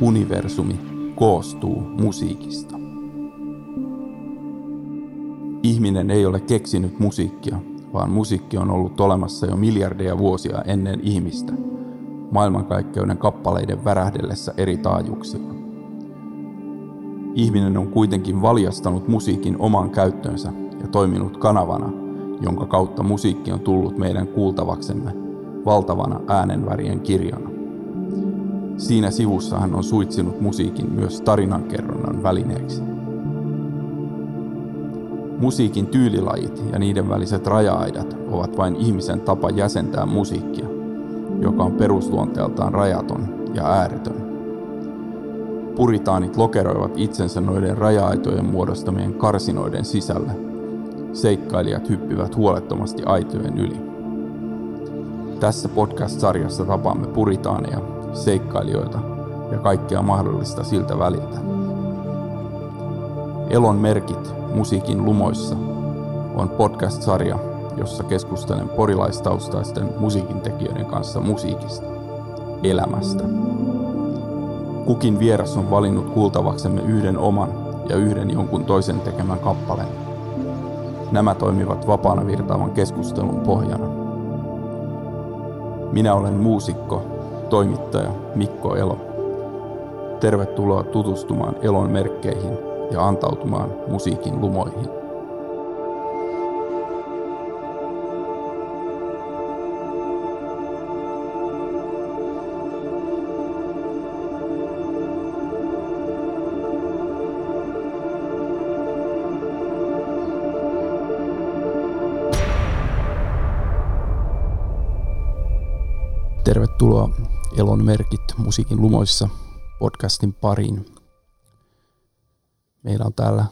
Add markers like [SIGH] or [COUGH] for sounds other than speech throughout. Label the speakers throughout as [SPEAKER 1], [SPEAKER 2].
[SPEAKER 1] Universumi koostuu musiikista. Ihminen ei ole keksinyt musiikkia, vaan musiikki on ollut olemassa jo miljardeja vuosia ennen ihmistä, maailmankaikkeuden kappaleiden värähdellessä eri taajuuksilla. Ihminen on kuitenkin valjastanut musiikin omaan käyttöönsä ja toiminut kanavana, jonka kautta musiikki on tullut meidän kuultavaksemme valtavana äänenvärien kirjana. Siinä sivussa hän on suitsinut musiikin myös tarinankerronnan välineeksi. Musiikin tyylilajit ja niiden väliset raja-aidat ovat vain ihmisen tapa jäsentää musiikkia, joka on perusluonteeltaan rajaton ja ääretön. Puritaanit lokeroivat itsensä noiden raja-aitojen muodostamien karsinoiden sisälle. Seikkailijat hyppivät huolettomasti aitojen yli. Tässä podcast-sarjassa tapaamme puritaaneja, seikkailijoita ja kaikkea mahdollista siltä väliltä. Elon merkit musiikin lumoissa on podcast-sarja, jossa keskustelen porilaistaustaisten musiikintekijöiden kanssa musiikista, elämästä. Kukin vieras on valinnut kuultavaksemme yhden oman ja yhden jonkun toisen tekemän kappaleen. Nämä toimivat vapaana virtaavan keskustelun pohjana. Minä olen muusikko, toimittaja Mikko Elo. Tervetuloa tutustumaan Elon merkkeihin ja antautumaan musiikin lumoihin. Tervetuloa Elon merkit musiikin lumoissa podcastin pariin. Meillä on täällä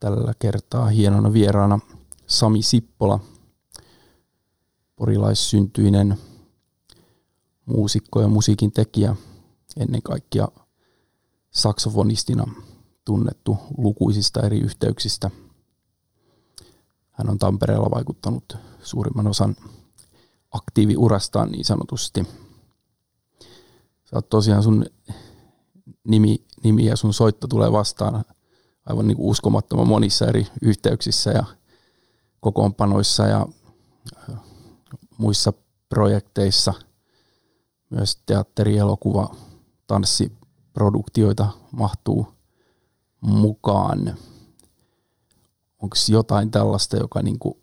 [SPEAKER 1] tällä kertaa hienona vieraana Sami Sippola, porilaissyntyinen muusikko ja musiikin tekijä, ennen kaikkea saksofonistina tunnettu lukuisista eri yhteyksistä. Hän on Tampereella vaikuttanut suurimman osan aktiiviurastaan niin sanotusti. Sä oot tosiaan sun nimi, nimi ja sun soitto tulee vastaan aivan niin kuin uskomattoman monissa eri yhteyksissä ja kokoonpanoissa ja muissa projekteissa. Myös teatteri, elokuva, tanssiproduktioita mahtuu mukaan. Onko jotain tällaista, joka niin kuin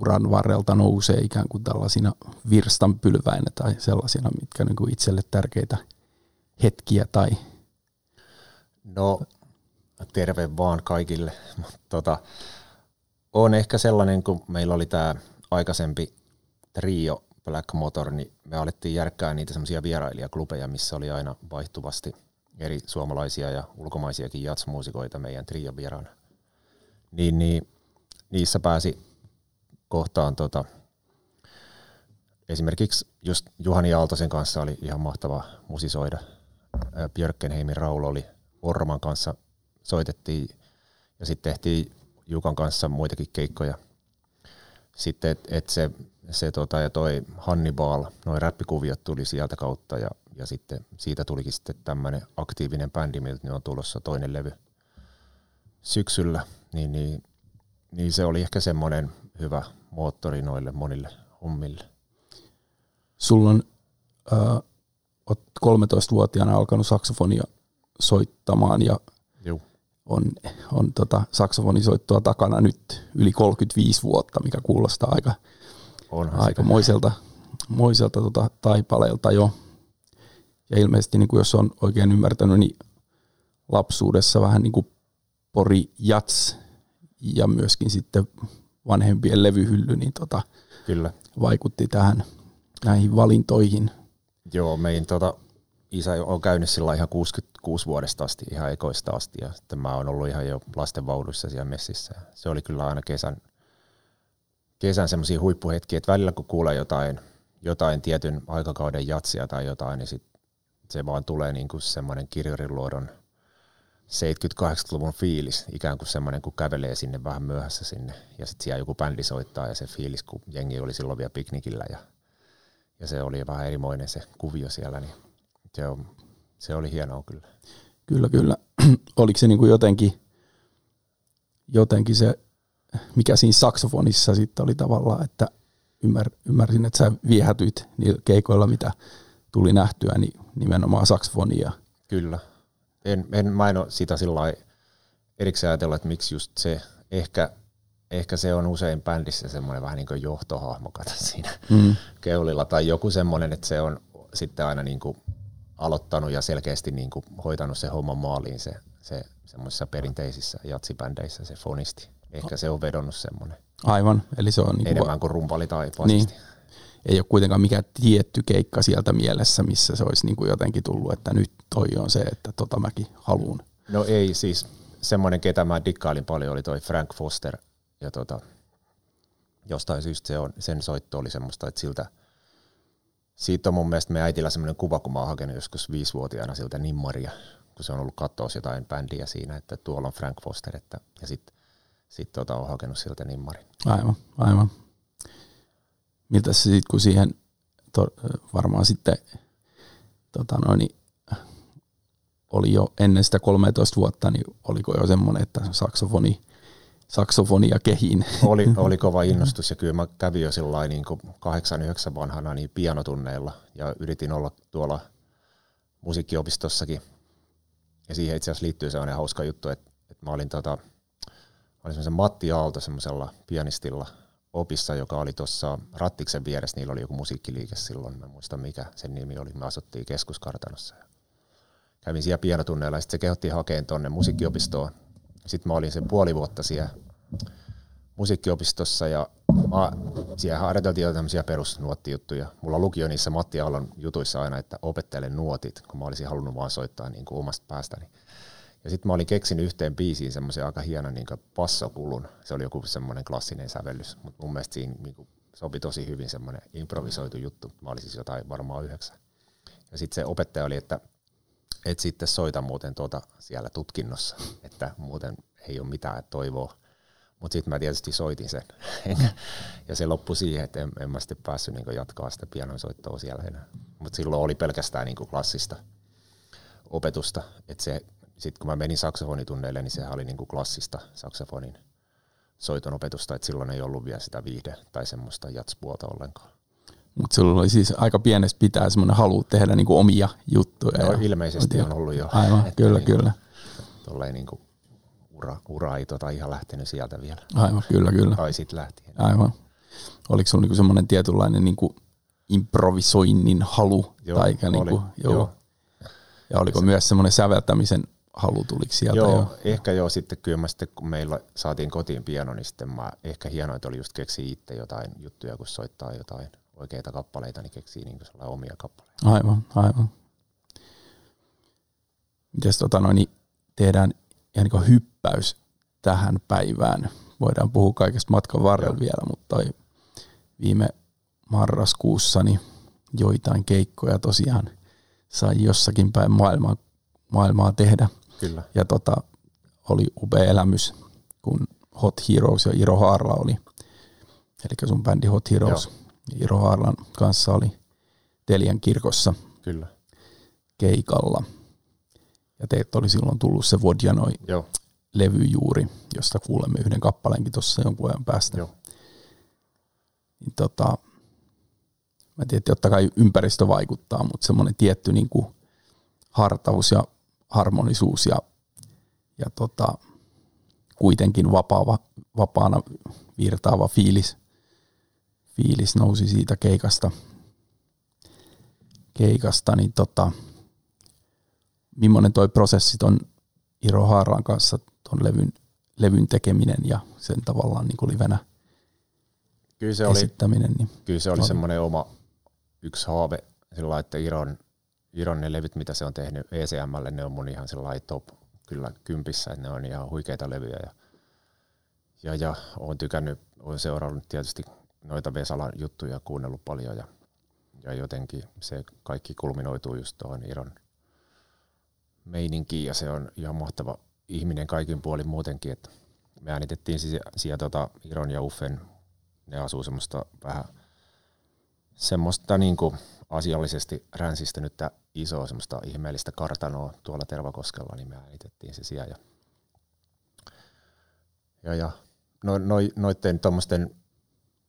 [SPEAKER 1] uran varrelta nousee ikään kuin tällaisina virstanpylväinä tai sellaisina, mitkä niin kuin itselle tärkeitä hetkiä tai?
[SPEAKER 2] No terve vaan kaikille. Tota, on ehkä sellainen, kun meillä oli tämä aikaisempi trio Black Motor, niin me alettiin järkkää niitä semmoisia vierailijaklubeja, missä oli aina vaihtuvasti eri suomalaisia ja ulkomaisiakin jatsmuusikoita meidän trio vieraana. Niin, niin, niissä pääsi kohtaan tota, esimerkiksi just Juhani Aaltosen kanssa oli ihan mahtava musisoida. Björkenheimin Raulo oli Orman kanssa soitettiin ja sitten tehtiin Jukan kanssa muitakin keikkoja. Sitten, että et se, se tota, ja toi Hannibal, noin räppikuviot tuli sieltä kautta ja, ja sitten siitä tulikin sitten tämmöinen aktiivinen bändi, miltä on tulossa toinen levy syksyllä, niin, niin, niin se oli ehkä semmoinen hyvä moottori noille monille hommille.
[SPEAKER 1] Sulla on, äh, 13-vuotiaana alkanut saksofonia soittamaan ja
[SPEAKER 2] Juu.
[SPEAKER 1] on, on tota saksofonisoittoa takana nyt yli 35 vuotta, mikä kuulostaa aika, aika moiselta, moiselta tota taipaleelta jo. Ja ilmeisesti, niin kuin jos on oikein ymmärtänyt, niin lapsuudessa vähän niin kuin Pori Jats ja myöskin sitten vanhempien levyhylly, niin tota,
[SPEAKER 2] Kyllä.
[SPEAKER 1] vaikutti tähän näihin valintoihin.
[SPEAKER 2] Joo, meidän tota, isä on käynyt sillä ihan 66 vuodesta asti, ihan ekoista asti, ja sitten mä oon ollut ihan jo lastenvaunuissa siellä messissä. Se oli kyllä aina kesän, kesän semmoisia huippuhetkiä, että välillä kun kuulee jotain, jotain tietyn aikakauden jatsia tai jotain, niin sit se vaan tulee niin kuin semmoinen kirjuriluodon 70-80-luvun fiilis, ikään kuin semmoinen, kun kävelee sinne vähän myöhässä sinne, ja sitten siellä joku bändi soittaa, ja se fiilis, kun jengi oli silloin vielä piknikillä, ja, ja se oli vähän erimoinen se kuvio siellä, niin se on se oli hienoa kyllä.
[SPEAKER 1] Kyllä, kyllä. [CLEARS THROAT] Oliko se niin kuin jotenkin, jotenkin se, mikä siinä saksofonissa sitten oli tavallaan, että ymmär, ymmärsin, että sä viehätyit niillä keikoilla, mitä tuli nähtyä, niin nimenomaan saksofonia.
[SPEAKER 2] Kyllä. En, en, mä en ole sitä sillä erikseen ajatella, että miksi just se, ehkä, ehkä se on usein bändissä semmoinen vähän niin kuin johtohahmo, kato siinä mm. keulilla, tai joku semmoinen, että se on sitten aina niin kuin aloittanut ja selkeästi niin kuin hoitanut se homman maaliin se, se semmoisissa perinteisissä jatsibändeissä se fonisti. Ehkä se on vedonnut semmoinen.
[SPEAKER 1] Aivan, eli se on niin
[SPEAKER 2] enemmän kuin, kuin rumpali tai basisti. Niin.
[SPEAKER 1] Ei ole kuitenkaan mikään tietty keikka sieltä mielessä, missä se olisi niin kuin jotenkin tullut, että nyt toi on se, että tota mäkin haluun.
[SPEAKER 2] No ei, siis semmoinen, ketä mä dikkailin paljon, oli toi Frank Foster. Ja tota, jostain syystä se on, sen soitto oli semmoista, että siltä, siitä on mun mielestä me äitillä semmoinen kuva, kun mä oon hakenut joskus viisivuotiaana siltä nimmaria, kun se on ollut katsoa jotain bändiä siinä, että tuolla on Frank Foster, että, ja sitten sit tota, on hakenut siltä nimmarin.
[SPEAKER 1] Aivan, aivan. Miltä se sitten, kun siihen to, varmaan sitten tota noin, oli jo ennen sitä 13 vuotta, niin oliko jo semmoinen, että saksofoni, saksofonia kehiin?
[SPEAKER 2] Oli, [LAUGHS] oli kova innostus ja kyllä mä kävin jo sillä niin 8-9 vanhana niin pianotunneilla ja yritin olla tuolla musiikkiopistossakin. Ja siihen itse asiassa liittyy sellainen hauska juttu, että, että mä olin, tota, olin semmoisen Matti Aalto semmoisella pianistilla opissa, joka oli tuossa Rattiksen vieressä, niillä oli joku musiikkiliike silloin, mä muistan mikä sen nimi oli, me asuttiin keskuskartanossa. Kävin siellä pianotunneilla ja sitten se kehotti hakeen tuonne musiikkiopistoon. Sitten mä olin sen puoli vuotta siellä musiikkiopistossa ja mä, siellä harjoiteltiin jo tämmöisiä perusnuottijuttuja. Mulla lukio niissä Matti Aallon jutuissa aina, että opettele nuotit, kun mä olisin halunnut vaan soittaa niin kuin omasta päästäni. Ja sitten mä olin keksinyt yhteen biisiin semmoisen aika hienon niin passokulun. Se oli joku semmoinen klassinen sävellys, mutta mun mielestä siinä niin sopi tosi hyvin semmoinen improvisoitu juttu. Mä olin siis jotain varmaan yhdeksän. Ja sitten se opettaja oli, että et sitten soita muuten tuota siellä tutkinnossa, että muuten ei ole mitään toivoa. Mutta sitten mä tietysti soitin sen. [LAUGHS] ja se loppui siihen, että en, en mä sitten päässyt niinku jatkaa sitä pianon soittoa siellä enää. Mutta silloin oli pelkästään niinku klassista opetusta. Että se sitten kun mä menin saksofonitunneille, niin sehän oli niin kuin klassista saksofonin soiton opetusta, että silloin ei ollut vielä sitä viihde- tai semmoista jatspuolta ollenkaan.
[SPEAKER 1] Mutta sulla oli siis aika pienestä pitää semmoinen halu tehdä niinku omia juttuja.
[SPEAKER 2] No, ilmeisesti on ollut jo.
[SPEAKER 1] Aivan, että kyllä, niin, kyllä.
[SPEAKER 2] Tolleen niinku ura, ura ei tota ihan lähtenyt sieltä vielä.
[SPEAKER 1] Aivan, kyllä, kyllä.
[SPEAKER 2] Tai sitten lähti.
[SPEAKER 1] Aivan. Oliko sulla niinku semmoinen tietynlainen niinku improvisoinnin halu?
[SPEAKER 2] Joo, tai oli, niinku, joo. joo.
[SPEAKER 1] Ja oliko se, myös semmoinen säveltämisen halu tuliko sieltä
[SPEAKER 2] joo,
[SPEAKER 1] jo?
[SPEAKER 2] ehkä joo, sitten kyllä mä sitten, kun meillä saatiin kotiin piano, niin sitten mä, ehkä hienointa oli just keksiä itse jotain juttuja, kun soittaa jotain oikeita kappaleita, niin keksii niin omia kappaleita.
[SPEAKER 1] Aivan, aivan. Mites tota noin, niin tehdään ihan niin hyppäys tähän päivään. Voidaan puhua kaikesta matkan varrella joo. vielä, mutta toi viime marraskuussa niin joitain keikkoja tosiaan sai jossakin päin maailmaa, maailmaa tehdä.
[SPEAKER 2] Kyllä.
[SPEAKER 1] Ja tota, oli upea elämys, kun Hot Heroes ja Iro Haarla oli, eli sun bändi Hot Heroes, Joo. Iro Haarlan kanssa oli Telian kirkossa
[SPEAKER 2] Kyllä.
[SPEAKER 1] keikalla. Ja teet oli silloin tullut se Vodjanoi Joo. levy juuri, josta kuulemme yhden kappaleenkin tuossa jonkun ajan päästä.
[SPEAKER 2] Joo.
[SPEAKER 1] Niin tota, mä tiedän, että totta kai ympäristö vaikuttaa, mutta semmoinen tietty niin kuin hartaus ja harmonisuus ja, ja tota, kuitenkin vapaava, vapaana virtaava fiilis, fiilis nousi siitä keikasta, keikasta niin tota, millainen toi prosessi on Iro Haaran kanssa ton levyn, levyn tekeminen ja sen tavallaan niin kuin livenä
[SPEAKER 2] kyllä se
[SPEAKER 1] esittäminen.
[SPEAKER 2] Oli,
[SPEAKER 1] niin
[SPEAKER 2] kyllä se oli semmoinen oma yksi haave sillä että Iron Iron ne levyt, mitä se on tehnyt ECMlle, ne on mun ihan sellainen top kyllä kympissä, että ne on ihan huikeita levyjä. Ja, ja, ja olen tykännyt, olen seurannut tietysti noita Vesalan juttuja, kuunnellut paljon ja, ja jotenkin se kaikki kulminoituu just tuohon Iron meininkiin ja se on ihan mahtava ihminen kaikin puolin muutenkin, että me äänitettiin siis siellä tota Iron ja Uffen, ne asuu semmoista vähän semmoista niinku asiallisesti ränsistynyttä isoa semmoista ihmeellistä kartanoa tuolla Tervakoskella, niin me äänitettiin se siellä. Ja, ja, ja no, no, noiden tuommoisten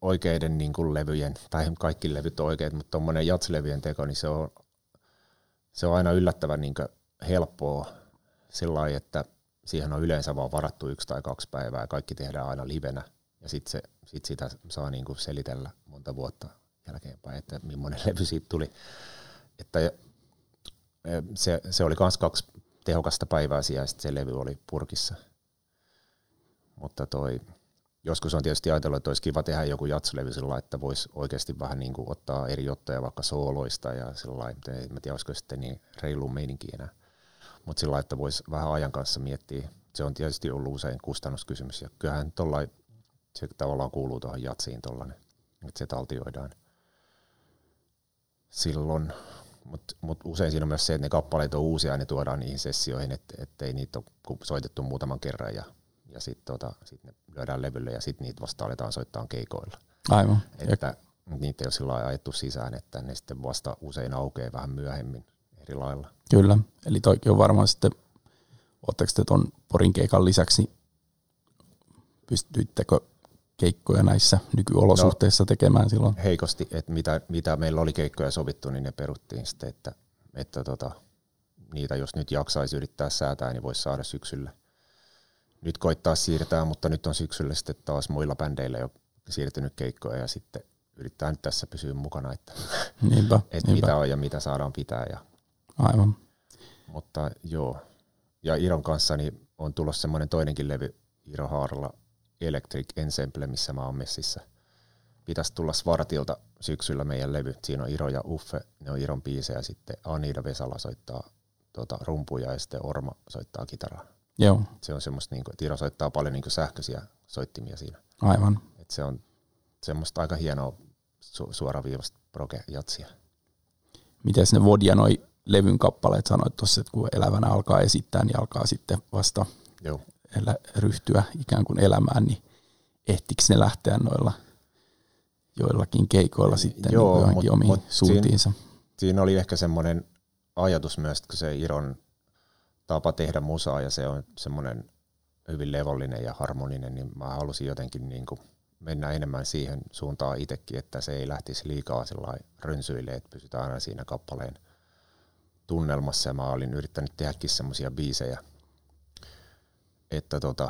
[SPEAKER 2] oikeiden niin kuin levyjen, tai kaikki levyt on oikeat, mutta tuommoinen jatslevyjen teko, niin se on, se on aina yllättävän niin helppoa sillä lailla, että siihen on yleensä vaan varattu yksi tai kaksi päivää ja kaikki tehdään aina livenä ja sitten sit sitä saa niin kuin selitellä monta vuotta jälkeenpäin, että millainen [LAUGHS] levy siitä tuli. Että se, se oli myös kaksi tehokasta päivää siellä ja sitten se levy oli purkissa. Mutta toi, joskus on tietysti ajatellut, että olisi kiva tehdä joku jatslevy sillä että voisi oikeasti vähän niin kuin ottaa eri ottoja vaikka sooloista ja sillä että en tiedä, olisiko sitten niin reilu meininki enää. Mutta sillä että voisi vähän ajan kanssa miettiä. Se on tietysti ollut usein kustannuskysymys ja kyllähän tollai, se tavallaan kuuluu tuohon jatsiin tollainen, että se taltioidaan silloin. Mutta mut usein siinä on myös se, että ne kappaleet on uusia ja ne tuodaan niihin sessioihin, että ettei niitä ole soitettu muutaman kerran ja ja sitten tota, sit ne lyödään levylle ja sitten niitä vasta aletaan soittaa keikoilla.
[SPEAKER 1] Aivan.
[SPEAKER 2] Että ja... niitä ei ole sillä ajettu sisään, että ne sitten vasta usein aukeaa vähän myöhemmin eri lailla.
[SPEAKER 1] Kyllä, eli toikin on varmaan sitten, oletteko te tuon Porin keikan lisäksi, pystyittekö keikkoja näissä nykyolosuhteissa no, tekemään silloin?
[SPEAKER 2] Heikosti, että mitä, mitä meillä oli keikkoja sovittu, niin ne peruttiin sitten, että, että tota, niitä jos nyt jaksaisi yrittää säätää, niin voisi saada syksyllä nyt koittaa siirtää, mutta nyt on syksyllä sitten taas muilla bändeillä jo siirtynyt keikkoja ja sitten yrittää nyt tässä pysyä mukana, että, [LAUGHS]
[SPEAKER 1] niinpä,
[SPEAKER 2] että niinpä. mitä on ja mitä saadaan pitää. Ja,
[SPEAKER 1] Aivan.
[SPEAKER 2] Mutta joo, ja Iron kanssa niin on tulossa semmoinen toinenkin levy Iro Haaralla Electric Ensemble, missä mä oon messissä. Pitäisi tulla Svartilta syksyllä meidän levy. Siinä on Iro ja Uffe, ne on Iron biisejä. Sitten Anida Vesala soittaa tuota, rumpuja ja sitten Orma soittaa kitaraa.
[SPEAKER 1] Joo.
[SPEAKER 2] Se on semmoista, niin kuin, että Iro soittaa paljon niin kuin sähköisiä soittimia siinä.
[SPEAKER 1] Aivan.
[SPEAKER 2] Et se on semmoista aika hienoa su- suoraviivasta proge-jatsia.
[SPEAKER 1] Miten ne Vodja noi levyn kappaleet sanoit tuossa, että kun elävänä alkaa esittää, niin alkaa sitten vasta
[SPEAKER 2] Joo.
[SPEAKER 1] Elä, ryhtyä ikään kuin elämään, niin ehtikö ne lähteä noilla joillakin keikoilla sitten
[SPEAKER 2] Joo,
[SPEAKER 1] niin mut, omiin mut suuntiinsa?
[SPEAKER 2] Siinä, siinä oli ehkä semmoinen ajatus myös, että se Iron tapa tehdä musaa ja se on semmoinen hyvin levollinen ja harmoninen, niin mä halusin jotenkin niin kuin mennä enemmän siihen suuntaan itsekin, että se ei lähtisi liikaa rönsyille, että pysytään aina siinä kappaleen tunnelmassa ja mä olin yrittänyt tehdäkin semmoisia biisejä, että, tota,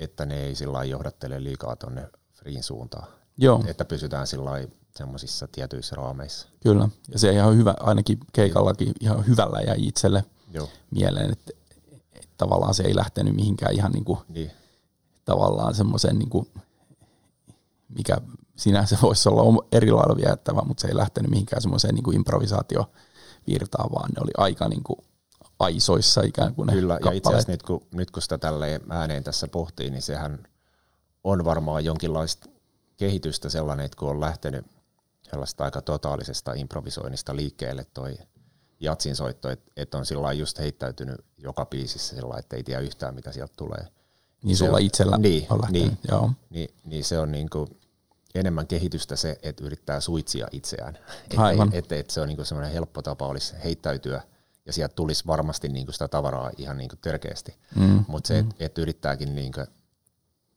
[SPEAKER 2] että ne ei sillä johdattele liikaa tuonne friin suuntaan.
[SPEAKER 1] Joo.
[SPEAKER 2] Että pysytään sillä semmoisissa tietyissä raameissa.
[SPEAKER 1] Kyllä, ja se ihan hyvä, ainakin keikallakin ihan hyvällä ja itselle
[SPEAKER 2] Joo.
[SPEAKER 1] mieleen, että, tavallaan se ei lähtenyt mihinkään ihan niin kuin,
[SPEAKER 2] niin.
[SPEAKER 1] tavallaan semmoisen, niin kuin, mikä sinänsä voisi olla eri lailla viettävä, mutta se ei lähtenyt mihinkään semmoiseen niin improvisaatiovirtaan, vaan ne oli aika niin kuin aisoissa ikään kuin
[SPEAKER 2] Kyllä,
[SPEAKER 1] kappaleet.
[SPEAKER 2] ja itse asiassa nyt kun, nyt kun sitä tälleen ääneen tässä pohtii, niin sehän on varmaan jonkinlaista kehitystä sellainen, että kun on lähtenyt sellaista aika totaalisesta improvisoinnista liikkeelle toi jatsin soitto, että et on sillä just heittäytynyt joka biisissä sillä että ei tiedä yhtään mitä sieltä tulee.
[SPEAKER 1] Niin sulla
[SPEAKER 2] on,
[SPEAKER 1] itsellä
[SPEAKER 2] niin,
[SPEAKER 1] on lähtenyt,
[SPEAKER 2] niin,
[SPEAKER 1] joo.
[SPEAKER 2] Niin, niin se on niinku enemmän kehitystä se, että yrittää suitsia itseään. [LAUGHS] Että et, et se on niinku semmoinen helppo tapa olisi heittäytyä ja sieltä tulisi varmasti niinku sitä tavaraa ihan niinku törkeästi.
[SPEAKER 1] Mm,
[SPEAKER 2] Mutta se, että
[SPEAKER 1] mm.
[SPEAKER 2] et yrittääkin niinku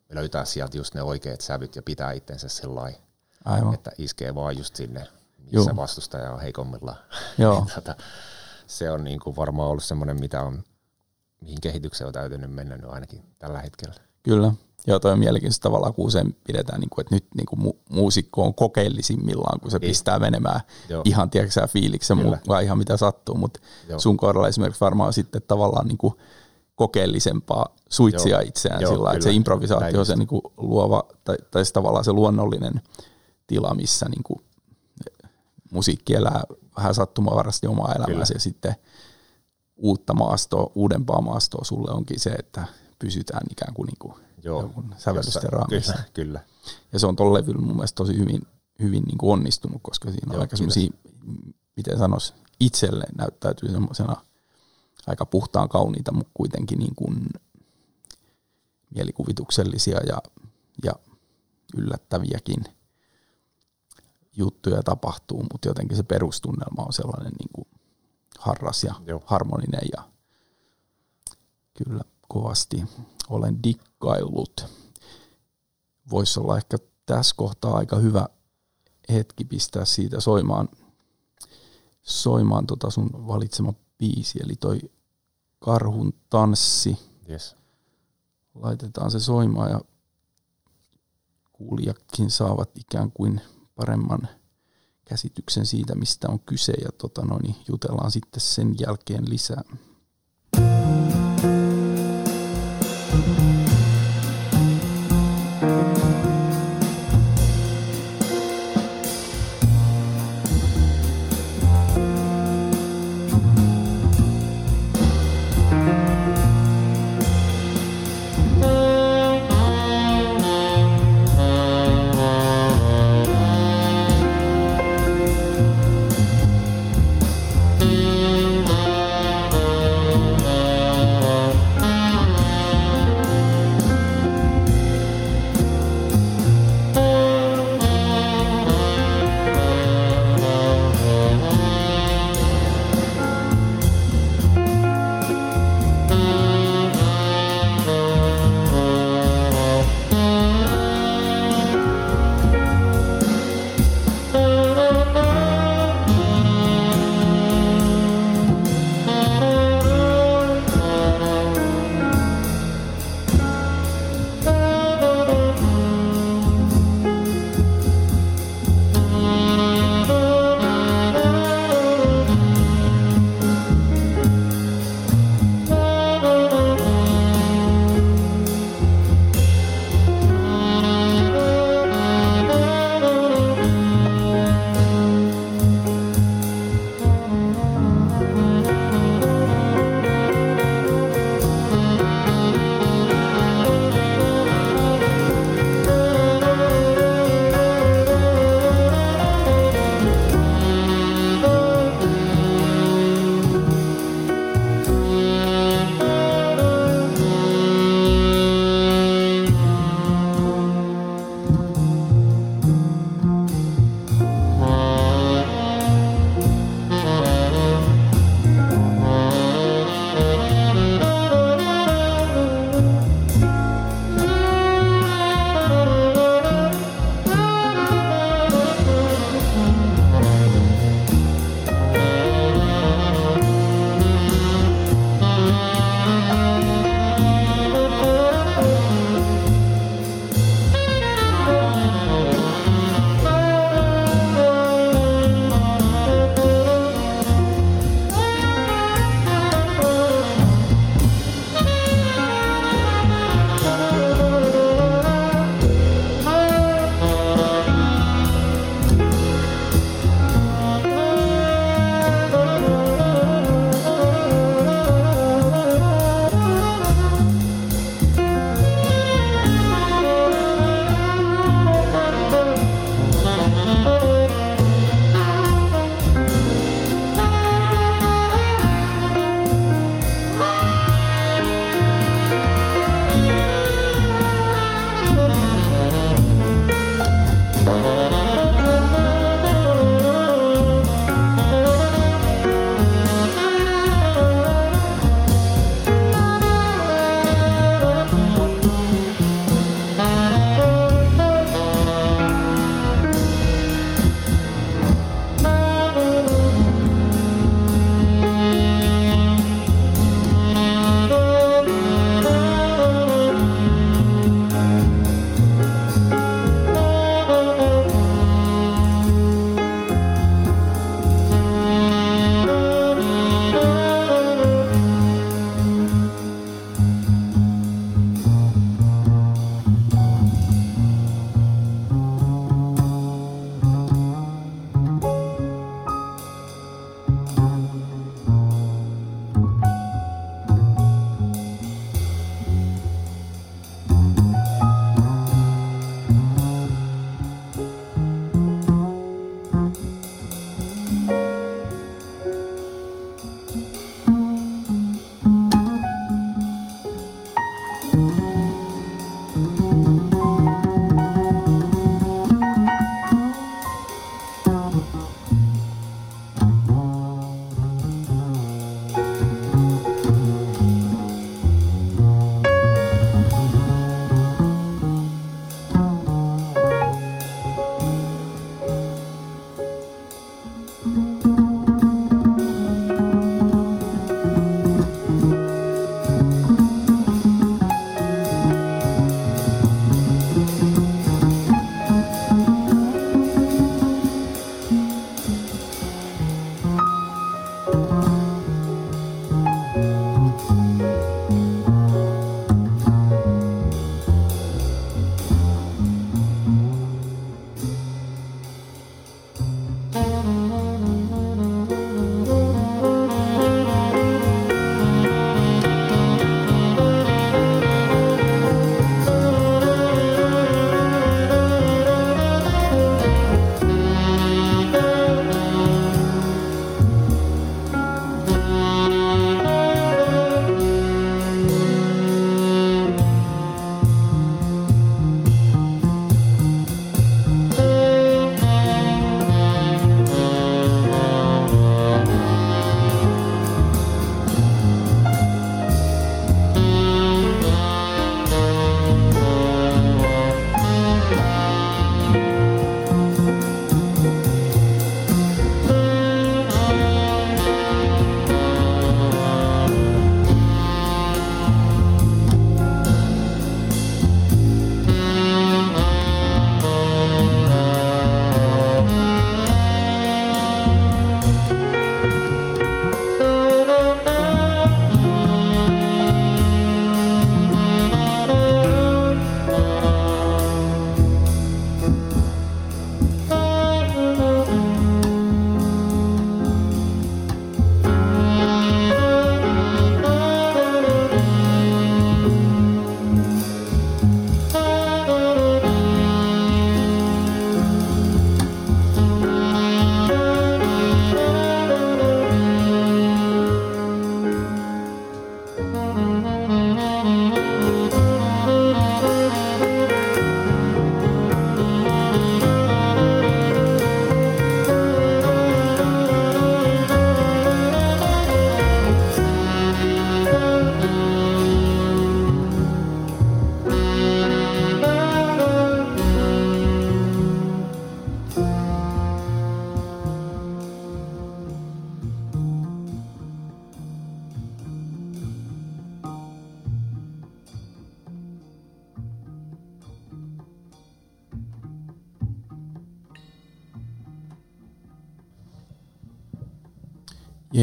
[SPEAKER 2] löytää sieltä just ne oikeat sävyt ja pitää itsensä sellainen
[SPEAKER 1] Aivan.
[SPEAKER 2] että iskee vaan just sinne, missä Juh. vastustaja on heikommilla. [LAUGHS]
[SPEAKER 1] Joo.
[SPEAKER 2] Tätä, se on niin kuin varmaan ollut semmoinen, mitä on, mihin kehitykseen on täytynyt mennä nyt ainakin tällä hetkellä.
[SPEAKER 1] Kyllä. Joo, toi on mielenkiintoista tavallaan, kun usein pidetään, niin kuin, että nyt niin kuin mu- muusikko on kokeellisimmillaan, kun se niin. pistää menemään Joo. ihan, tiedätkö fiiliksen mukaan ihan mitä sattuu, mutta Joo. sun kohdalla esimerkiksi varmaan sitten tavallaan niin kuin kokeellisempaa suitsia Joo. itseään Joo, sillä että se improvisaatio on se niin kuin luova, tai, tai se tavallaan se luonnollinen tila, missä niin kuin musiikki elää vähän sattumavarasti omaa elämäänsä ja sitten uutta maastoa, uudempaa maastoa sulle onkin se, että pysytään ikään kuin, niin kuin
[SPEAKER 2] Joo,
[SPEAKER 1] sävellysten raamissa.
[SPEAKER 2] Kyllä, kyllä.
[SPEAKER 1] Ja se on tuolla levyllä mun mielestä tosi hyvin, hyvin niin kuin onnistunut, koska siinä Joo, on aika semmoisia, miten sanoisi, itselle näyttäytyy semmoisena aika puhtaan kauniita, mutta kuitenkin niin kuin mielikuvituksellisia ja, ja yllättäviäkin juttuja tapahtuu, mutta jotenkin se perustunnelma on sellainen niin kuin harras ja Joo. harmoninen ja kyllä kovasti olen dikkaillut. Voisi olla ehkä tässä kohtaa aika hyvä hetki pistää siitä soimaan, soimaan tota sun valitsema biisi, eli toi Karhun tanssi.
[SPEAKER 2] Yes.
[SPEAKER 1] Laitetaan se soimaan ja kuulijakin saavat ikään kuin paremman käsityksen siitä, mistä on kyse ja tota noin, niin jutellaan sitten sen jälkeen lisää. Thank you.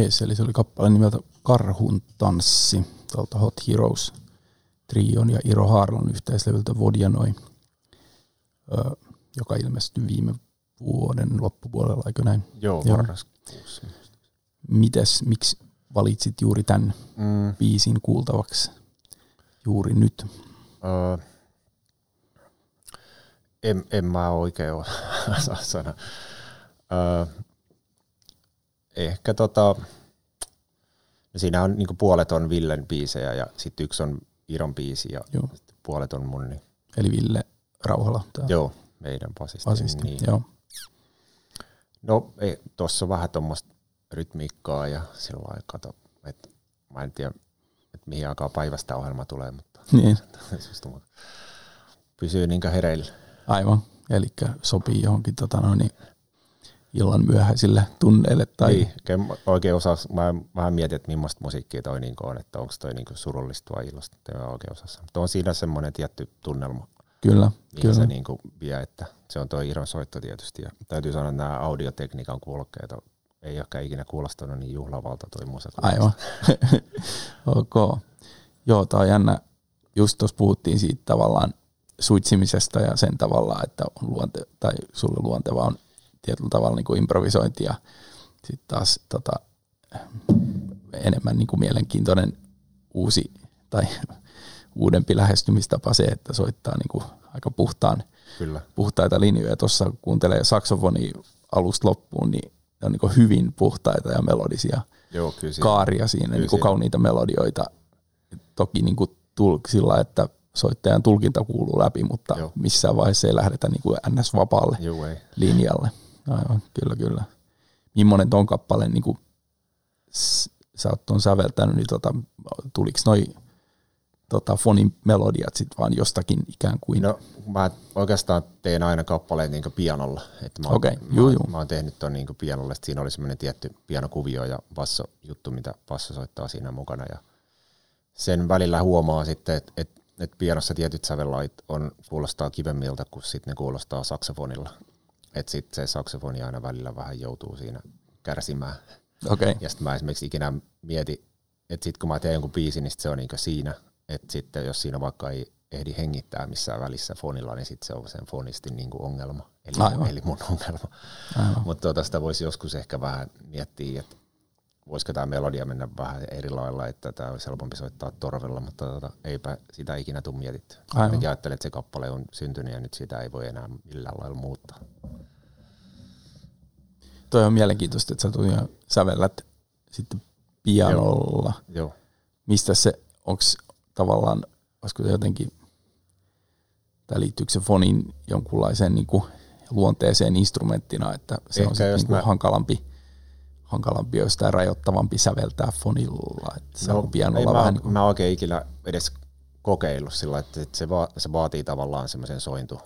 [SPEAKER 1] Jees, eli se oli kappale nimeltä Karhun tanssi tuolta Hot Heroes Trion ja Iro Haarlan yhteislevyltä Vodjanoi, joka ilmestyi viime vuoden loppupuolella, eikö näin?
[SPEAKER 2] Joo, marraskuussa.
[SPEAKER 1] Mites, miksi valitsit juuri tämän mm. biisin kuultavaksi juuri nyt? Öö,
[SPEAKER 2] en, en mä oikein osaa [LAUGHS] sanoa. Öö, ehkä tota, siinä on niin puolet on Villen biisejä ja sitten yksi on Iron biisi ja joo. puolet on mun. Niin.
[SPEAKER 1] Eli Ville Rauhala. Tämä.
[SPEAKER 2] Joo, meidän basisti.
[SPEAKER 1] basisti niin. joo.
[SPEAKER 2] No tuossa on vähän tuommoista rytmiikkaa ja sillä lailla kato, että mä en tiedä, että mihin aikaan päivästä ohjelma tulee, mutta [LAUGHS]
[SPEAKER 1] niin. [LAUGHS]
[SPEAKER 2] pysyy niin hereillä.
[SPEAKER 1] Aivan, eli sopii johonkin tota noin, niin illan myöhäisille tunneille. Tai...
[SPEAKER 2] Niin, oikein osaa, mä vähän mietin, että millaista musiikkia toi niin on, että onko toi niin surullista vai ilosta, en oikein osassa. Mutta on siinä semmoinen tietty tunnelma,
[SPEAKER 1] kyllä,
[SPEAKER 2] kyllä. se niin vie, että se on toi Iron soitto tietysti. Ja täytyy sanoa, että nämä audiotekniikan kuulokkeet on, ei ehkä ikinä kuulostanut niin juhlavalta toi musiikki.
[SPEAKER 1] Aivan. [LAUGHS] ok. Joo, tää on jännä. Just tuossa puhuttiin siitä tavallaan suitsimisesta ja sen tavalla, että on luonte, tai sulle luonteva on tietyllä tavalla niin kuin improvisointi ja sitten taas tota, enemmän niin kuin mielenkiintoinen uusi tai [LAUGHS] uudempi lähestymistapa se, että soittaa niin kuin aika puhtaan,
[SPEAKER 2] Kyllä.
[SPEAKER 1] puhtaita linjoja. Tuossa kuuntelee saksofoni alusta loppuun, niin ne on niin kuin hyvin puhtaita ja melodisia
[SPEAKER 2] Joo, kyllä siinä,
[SPEAKER 1] kaaria siinä, kyllä niin kuin kauniita melodioita. Toki niin kuin tulk sillä, että soittajan tulkinta kuuluu läpi, mutta Joo. missään vaiheessa ei lähdetä niin kuin ns-vapaalle
[SPEAKER 2] Joo, ei.
[SPEAKER 1] linjalle. Aivan, kyllä, kyllä. Millainen ton kappaleen niin kuin, sä oot ton säveltänyt, niin tota, tuliko noi tota, fonin melodiat sit vaan jostakin ikään kuin?
[SPEAKER 2] No mä oikeastaan teen aina kappaleen niin pianolla. Että mä,
[SPEAKER 1] okay.
[SPEAKER 2] mä,
[SPEAKER 1] juu, juu.
[SPEAKER 2] mä oon tehnyt ton niin pianolle, että siinä oli semmoinen tietty pianokuvio ja basso juttu, mitä basso soittaa siinä mukana. Ja sen välillä huomaa sitten, että et, et pianossa tietyt sävellait on, kuulostaa kivemmiltä, kun sitten ne kuulostaa saksofonilla. Että sitten se saksofoni aina välillä vähän joutuu siinä kärsimään.
[SPEAKER 1] Okay.
[SPEAKER 2] Ja sitten mä esimerkiksi ikinä mietin, että sitten kun mä teen jonkun biisin, niin sit se on niinku siinä, että sitten jos siinä vaikka ei ehdi hengittää missään välissä fonilla, niin sitten se on sen fonistin niinku ongelma, eli, Aivan. eli mun ongelma. Mutta tuota, sitä voisi joskus ehkä vähän miettiä, että voisiko tämä melodia mennä vähän eri lailla, että tämä olisi helpompi soittaa torvella, mutta tota, eipä sitä ikinä tule mietitty. Aivan. ajattelen, että se kappale on syntynyt ja nyt sitä ei voi enää millään lailla muuttaa
[SPEAKER 1] toi on mielenkiintoista, että sä tosiaan sävellät sitten pianolla.
[SPEAKER 2] Joo. Joo.
[SPEAKER 1] Mistä se, onko tavallaan, olisiko se jotenkin, tai liittyykö se fonin jonkunlaiseen niin kuin luonteeseen instrumenttina, että se Ehkä on sitten niin mä... hankalampi, hankalampi jostain rajoittavampi säveltää fonilla, että se no, on pianolla
[SPEAKER 2] vähän
[SPEAKER 1] mä,
[SPEAKER 2] niin kuin... mä oikein ikinä edes kokeillut sillä, että se, va, se vaatii tavallaan semmoisen sointu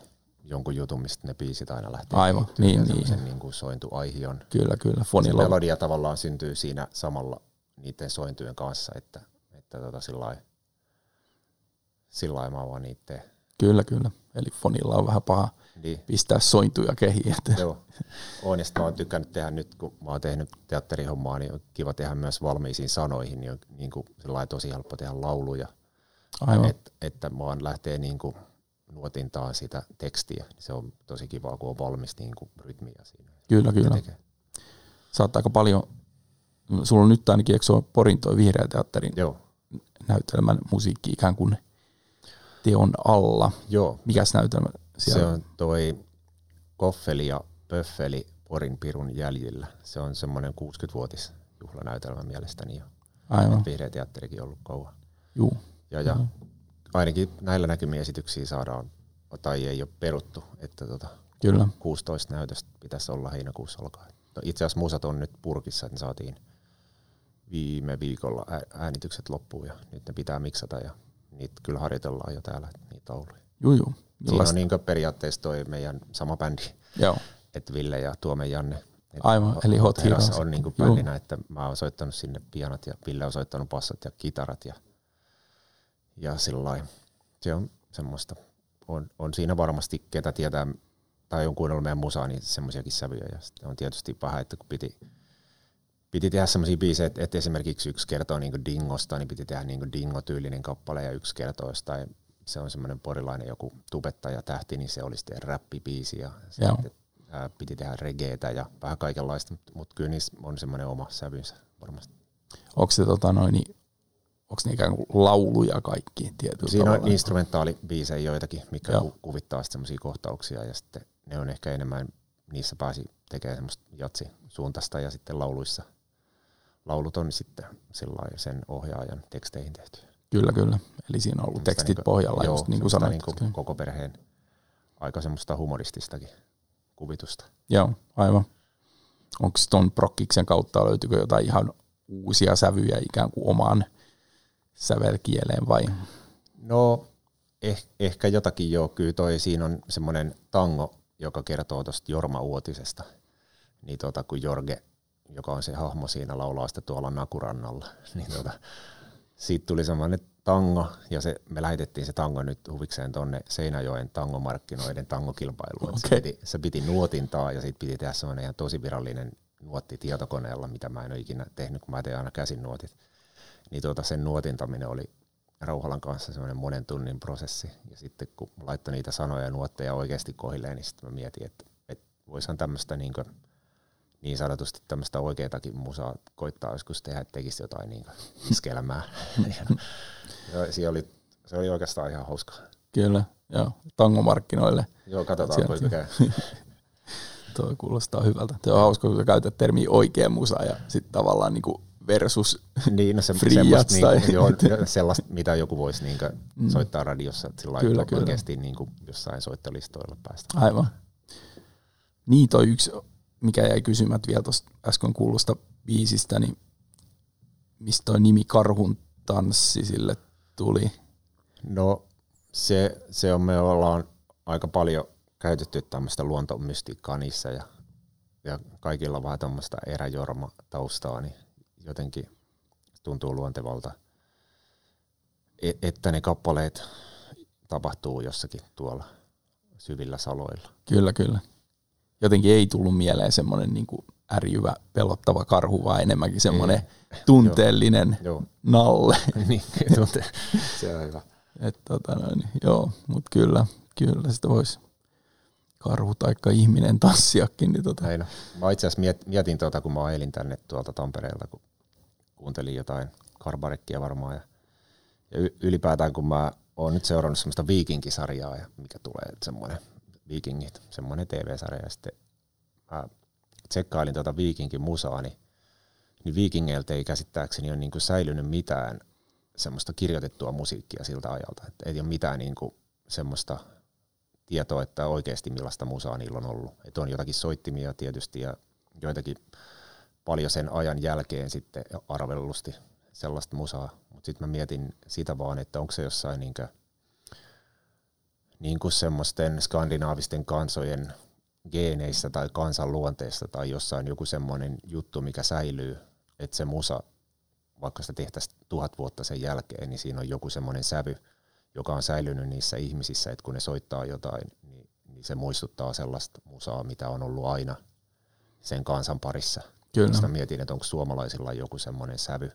[SPEAKER 2] jonkun jutun, mistä ne biisit aina lähtee.
[SPEAKER 1] Aivan, niin, niin.
[SPEAKER 2] niin kuin sointuaihion.
[SPEAKER 1] Kyllä, kyllä. Fonilla.
[SPEAKER 2] Se melodia tavallaan syntyy siinä samalla niiden sointujen kanssa, että, että tota sillä lailla mä vaan niitä
[SPEAKER 1] Kyllä, kyllä. Eli fonilla on vähän paha niin. pistää sointuja kehiin. Että.
[SPEAKER 2] Joo, on. Ja mä oon tykännyt tehdä nyt, kun mä oon tehnyt teatterihommaa, niin on kiva tehdä myös valmiisiin sanoihin, niin on niin kuin tosi helppo tehdä lauluja.
[SPEAKER 1] Aivan.
[SPEAKER 2] Et, että vaan lähtee niin kuin nuotintaa sitä tekstiä. Se on tosi kiva, kun on valmis niin kuin rytmiä siinä.
[SPEAKER 1] Kyllä, kyllä. Tekee. aika paljon, sulla on nyt ainakin, eikö se ole Porin toi Vihreä teatterin
[SPEAKER 2] Joo.
[SPEAKER 1] näytelmän musiikki ikään kuin teon alla.
[SPEAKER 2] Joo.
[SPEAKER 1] Mikäs näytelmä siellä?
[SPEAKER 2] Se on toi Koffeli ja Pöffeli Porin Pirun jäljillä. Se on semmoinen 60-vuotis juhlanäytelmä mielestäni jo.
[SPEAKER 1] Aivan.
[SPEAKER 2] Vihreä teatterikin on ollut kauan.
[SPEAKER 1] Juu.
[SPEAKER 2] Ja, ja mm ainakin näillä näkymiä esityksiä saadaan, tai ei ole peruttu, että tota,
[SPEAKER 1] Kyllä.
[SPEAKER 2] 16 näytöstä pitäisi olla heinäkuussa alkaen. No itse asiassa musat on nyt purkissa, että ne saatiin viime viikolla äänitykset loppuun ja nyt ne pitää miksata ja niitä kyllä harjoitellaan jo täällä, niitä tauluja.
[SPEAKER 1] Joo, joo.
[SPEAKER 2] Siinä on niin periaatteessa toi meidän sama bändi,
[SPEAKER 1] joo.
[SPEAKER 2] että Ville ja Tuome Janne.
[SPEAKER 1] Aivan, eli Hot Heroes.
[SPEAKER 2] on niin bändinä, että mä oon soittanut sinne pianat ja Ville on soittanut passat ja kitarat ja ja sillä se on semmoista, on, on siinä varmasti, ketä tietää tai on kuunnellut meidän musaa, niin semmoisiakin sävyjä. Ja sitten on tietysti vähän, että kun piti, piti tehdä semmoisia biisejä, että, että esimerkiksi yksi kertoo niin Dingosta, niin piti tehdä niin Dingo-tyylinen kappale ja yksi kertoo jostain, se on semmoinen porilainen joku tubettaja tähti, niin se oli sitten räppibiisi ja sitten ää, piti tehdä regeetä ja vähän kaikenlaista, mutta kyllä niissä on semmoinen oma sävynsä varmasti.
[SPEAKER 1] Onko se tota noin, niin onko ne ikään kuin lauluja kaikki tietyllä
[SPEAKER 2] Siinä tavalla? on instrumentaalibiisejä joitakin, mikä Joo. kuvittaa semmoisia kohtauksia ja sitten ne on ehkä enemmän, niissä pääsi tekemään semmoista jatsi suuntaista ja sitten lauluissa – laulut on sitten sen ohjaajan teksteihin tehty.
[SPEAKER 1] Kyllä, kyllä. Eli siinä on ollut tekstit niin pohjalla, joo, just niin kuin sanoit.
[SPEAKER 2] Niin koko perheen aika semmoista humorististakin kuvitusta.
[SPEAKER 1] Joo, aivan. Onko tuon prokkiksen kautta löytyykö jotain ihan uusia sävyjä ikään kuin omaan sävelkieleen vai?
[SPEAKER 2] No eh, ehkä jotakin joo, kyllä toi siinä on semmoinen tango, joka kertoo tuosta Jorma Uotisesta. Niin tota, kun Jorge joka on se hahmo siinä laulaa sitten tuolla Nakurannalla, [LAUGHS] niin tuota, siitä tuli semmoinen tango, ja se, me lähetettiin se tango nyt huvikseen tuonne Seinäjoen tangomarkkinoiden tangokilpailuun. Okay. Se, piti, se piti nuotintaa, ja siitä piti tehdä semmoinen ihan tosi virallinen nuotti tietokoneella, mitä mä en ole ikinä tehnyt, kun mä teen aina käsin nuotit. Niin tuota, sen nuotintaminen oli Rauhalan kanssa semmoinen monen tunnin prosessi. Ja sitten kun laittoi niitä sanoja ja nuotteja oikeasti kohilleen, niin sitten mä mietin, että, että voisihan tämmöistä niin niin sanotusti tämmöistä oikeatakin musaa koittaa joskus tehdä, että tekisi jotain niin iskelmää. [LAUGHS] ja oli, se oli oikeastaan ihan hauska.
[SPEAKER 1] Kyllä, joo. Tangomarkkinoille.
[SPEAKER 2] Joo, katsotaan kuinka käy. [LAUGHS]
[SPEAKER 1] Tuo kuulostaa hyvältä. Se on hauska, kun sä käytät termiä oikea musa ja sitten tavallaan niinku versus
[SPEAKER 2] niin, no se, semmoista, niin, joo, sellaista, mitä joku voisi niin mm. soittaa radiossa, sillä kyllä, kyllä. oikeasti niin kuin jossain soittolistoilla päästä.
[SPEAKER 1] Aivan. Niin toi yksi mikä jäi kysymät vielä tuosta äsken kuulusta biisistä, niin mistä toi nimi Karhun tanssi sille tuli?
[SPEAKER 2] No se, se on, me ollaan aika paljon käytetty tämmöistä luontomystiikkaa niissä ja, ja kaikilla vähän tämmöistä eräjorma-taustaa, niin jotenkin tuntuu luontevalta, e, että ne kappaleet tapahtuu jossakin tuolla syvillä saloilla.
[SPEAKER 1] Kyllä, kyllä jotenkin ei tullut mieleen semmoinen niin kuin ärjyvä, pelottava karhu, vaan enemmänkin semmoinen tunteellinen joo. nalle. [LAUGHS]
[SPEAKER 2] niin, tunte. se on hyvä.
[SPEAKER 1] Et, tota noin, joo, mutta kyllä, kyllä sitä voisi karhu tai ihminen tanssiakin. Niin tota.
[SPEAKER 2] Ei no. Mä itse asiassa mietin, tuota, kun mä elin tänne tuolta Tampereelta, kun kuuntelin jotain karbarekkia varmaan. Ja, ja ylipäätään kun mä oon nyt seurannut semmoista viikinkisarjaa, ja mikä tulee semmoinen Vikingit, semmoinen TV-sarja, ja sitten mä tsekkailin tuota Viikinkin musaa, niin, niin Viikingeiltä ei käsittääkseni ole niin kuin säilynyt mitään semmoista kirjoitettua musiikkia siltä ajalta, että ei ole mitään niin kuin semmoista tietoa, että oikeasti millaista musaa niillä on ollut. Että on jotakin soittimia tietysti ja joitakin paljon sen ajan jälkeen sitten arvellusti sellaista musaa, mutta sitten mä mietin sitä vaan, että onko se jossain niinkö niin kuin semmoisten skandinaavisten kansojen geeneissä tai kansan luonteessa tai jossain joku semmoinen juttu, mikä säilyy, että se musa, vaikka sitä tehtäisiin tuhat vuotta sen jälkeen, niin siinä on joku semmoinen sävy, joka on säilynyt niissä ihmisissä, että kun ne soittaa jotain, niin, niin se muistuttaa sellaista musaa, mitä on ollut aina sen kansan parissa. Kyllä. Sitä mietin, että onko suomalaisilla joku semmoinen sävy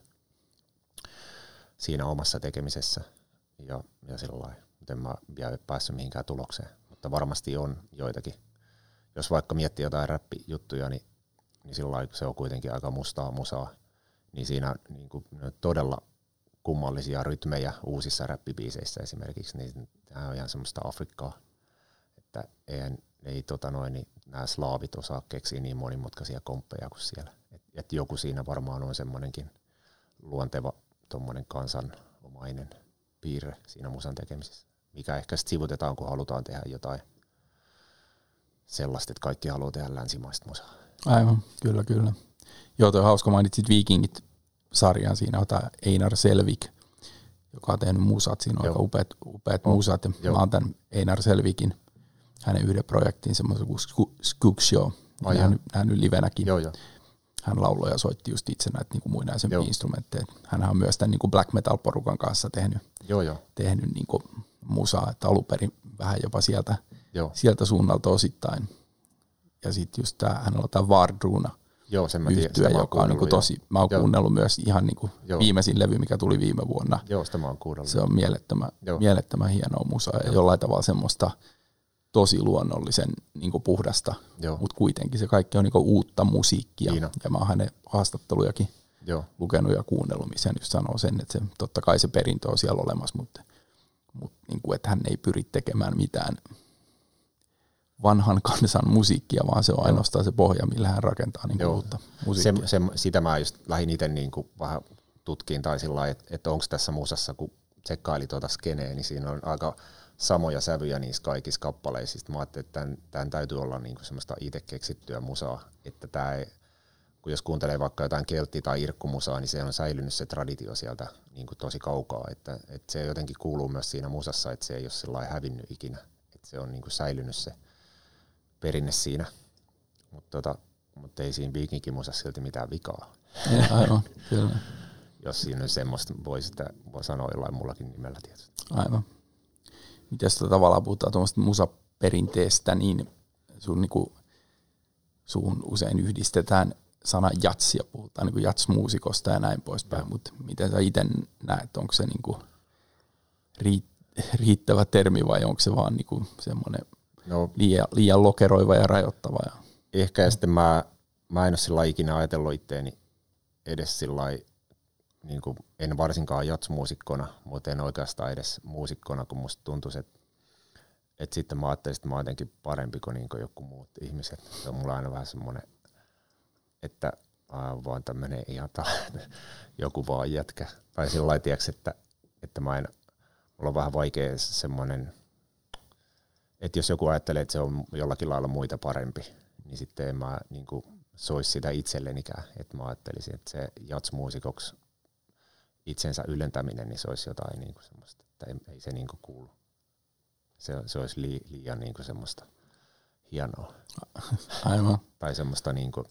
[SPEAKER 2] siinä omassa tekemisessä ja, ja sillä lailla mutta en mä vielä päässyt mihinkään tulokseen. Mutta varmasti on joitakin. Jos vaikka miettii jotain räppijuttuja, niin, niin silloin se on kuitenkin aika mustaa musaa. Niin siinä niin kuin, todella kummallisia rytmejä uusissa räppibiiseissä esimerkiksi, niin tämä on ihan semmoista Afrikkaa, että eihän, ei tota noin, niin nämä slaavit osaa keksiä niin monimutkaisia komppeja kuin siellä. Et, et joku siinä varmaan on semmoinenkin luonteva tuommoinen kansanomainen piirre siinä musan tekemisessä mikä ehkä sitten sivutetaan, kun halutaan tehdä jotain sellaista, että kaikki haluaa tehdä länsimaista musaa.
[SPEAKER 1] Aivan, kyllä, kyllä. Joo, toi hauska mainitsit Vikingit-sarjan, siinä on tämä Einar Selvik, joka on tehnyt musat, siinä on Joo. aika upeat, upeat oh. musat, ja Joo. mä oon tämän Einar Selvikin, hänen yhden projektin, semmoisen kuin Skook Show, Ai nähnyt, nähnyt livenäkin. Joo, jo. Hän lauloi ja soitti just itse näitä niin muinaisempia instrumentteja. Hän on myös tämän niin kuin black metal-porukan kanssa tehnyt, joo, joo. tehnyt niin kuin musaa, että alun perin vähän jopa sieltä, Joo. sieltä suunnalta osittain. Ja sitten just tämä, hän on tämä Vardruna
[SPEAKER 2] Joo, sen mä
[SPEAKER 1] yhtyä,
[SPEAKER 2] tiedän,
[SPEAKER 1] joka on niin tosi, mä oon Joo. kuunnellut myös ihan niin kuin viimeisin levy, mikä tuli viime vuonna.
[SPEAKER 2] Joo, sitä mä oon kuunnellut.
[SPEAKER 1] Se on mielettömän, mielettömän hienoa musaa ja jollain tavalla semmoista tosi luonnollisen niin kuin puhdasta, mutta kuitenkin se kaikki on niin kuin uutta musiikkia. Niin Ja mä oon hänen haastattelujakin Joo. lukenut ja kuunnellut, missä hän just sanoo sen, että se, totta kai se perintö on siellä olemassa, mutta, mutta niin kuin, että hän ei pyri tekemään mitään vanhan kansan musiikkia, vaan se on ainoastaan se pohja, millä hän rakentaa niin uutta musiikkia.
[SPEAKER 2] Se, se, sitä mä just lähdin itse niin kuin vähän tutkiin tai sillä että, että onko tässä musassa, kun tsekkaili tuota skeneä, niin siinä on aika samoja sävyjä niissä kaikissa kappaleissa. Sitten mä ajattelin, että tämän, tämän täytyy olla niin kuin semmoista itse keksittyä musaa, että tämä ei, kun jos kuuntelee vaikka jotain keltti- tai irkkumusaa, niin se on säilynyt se traditio sieltä niin kuin tosi kaukaa, että, että se jotenkin kuuluu myös siinä musassa, että se ei ole sellainen hävinnyt ikinä, että se on niin kuin säilynyt se perinne siinä. Mutta tota, mut ei siinä viikinkimusassa silti mitään vikaa.
[SPEAKER 1] Aivan, kyllä.
[SPEAKER 2] Jos siinä on semmoista, voi sitä voi sanoa jollain mullakin nimellä tietysti.
[SPEAKER 1] Aivan. Miten sitä tavallaan puhutaan tuommoista musaperinteestä, niin sun, niinku, sun usein yhdistetään sana jatsi ja puhutaan niin jatsmuusikosta ja näin poispäin, mutta miten sä itse näet, onko se niinku riittävä termi vai onko se vaan niinku semmoinen no, liian, liian lokeroiva ja rajoittava. Ja.
[SPEAKER 2] Ehkä ja sitten mä, mä en ole sillä ikinä ajatellut itteeni edes sillä niin kuin, en varsinkaan jatsmuusikkona, mutta en oikeastaan edes muusikkona, kun musta tuntuu, että, että sitten mä ajattelin, että mä oon jotenkin parempi kuin, niin kuin joku muut ihmiset. Se on mulla aina vähän semmoinen, että äh, vaan tämmöinen ihan ta- [LAUGHS] joku vaan jätkä. Tai sillä lailla, että, että mä en, mulla on vähän vaikea semmoinen että jos joku ajattelee, että se on jollakin lailla muita parempi, niin sitten en mä niin kuin, soisi sitä itsellenikään. Että mä ajattelisin, että se jatsmuusikoksi itsensä ylentäminen, niin se olisi jotain niin kuin semmoista, että ei, ei se niin kuin kuulu. Se, se olisi li, liian niin kuin semmoista hienoa.
[SPEAKER 1] Aivan.
[SPEAKER 2] tai semmoista niin kuin,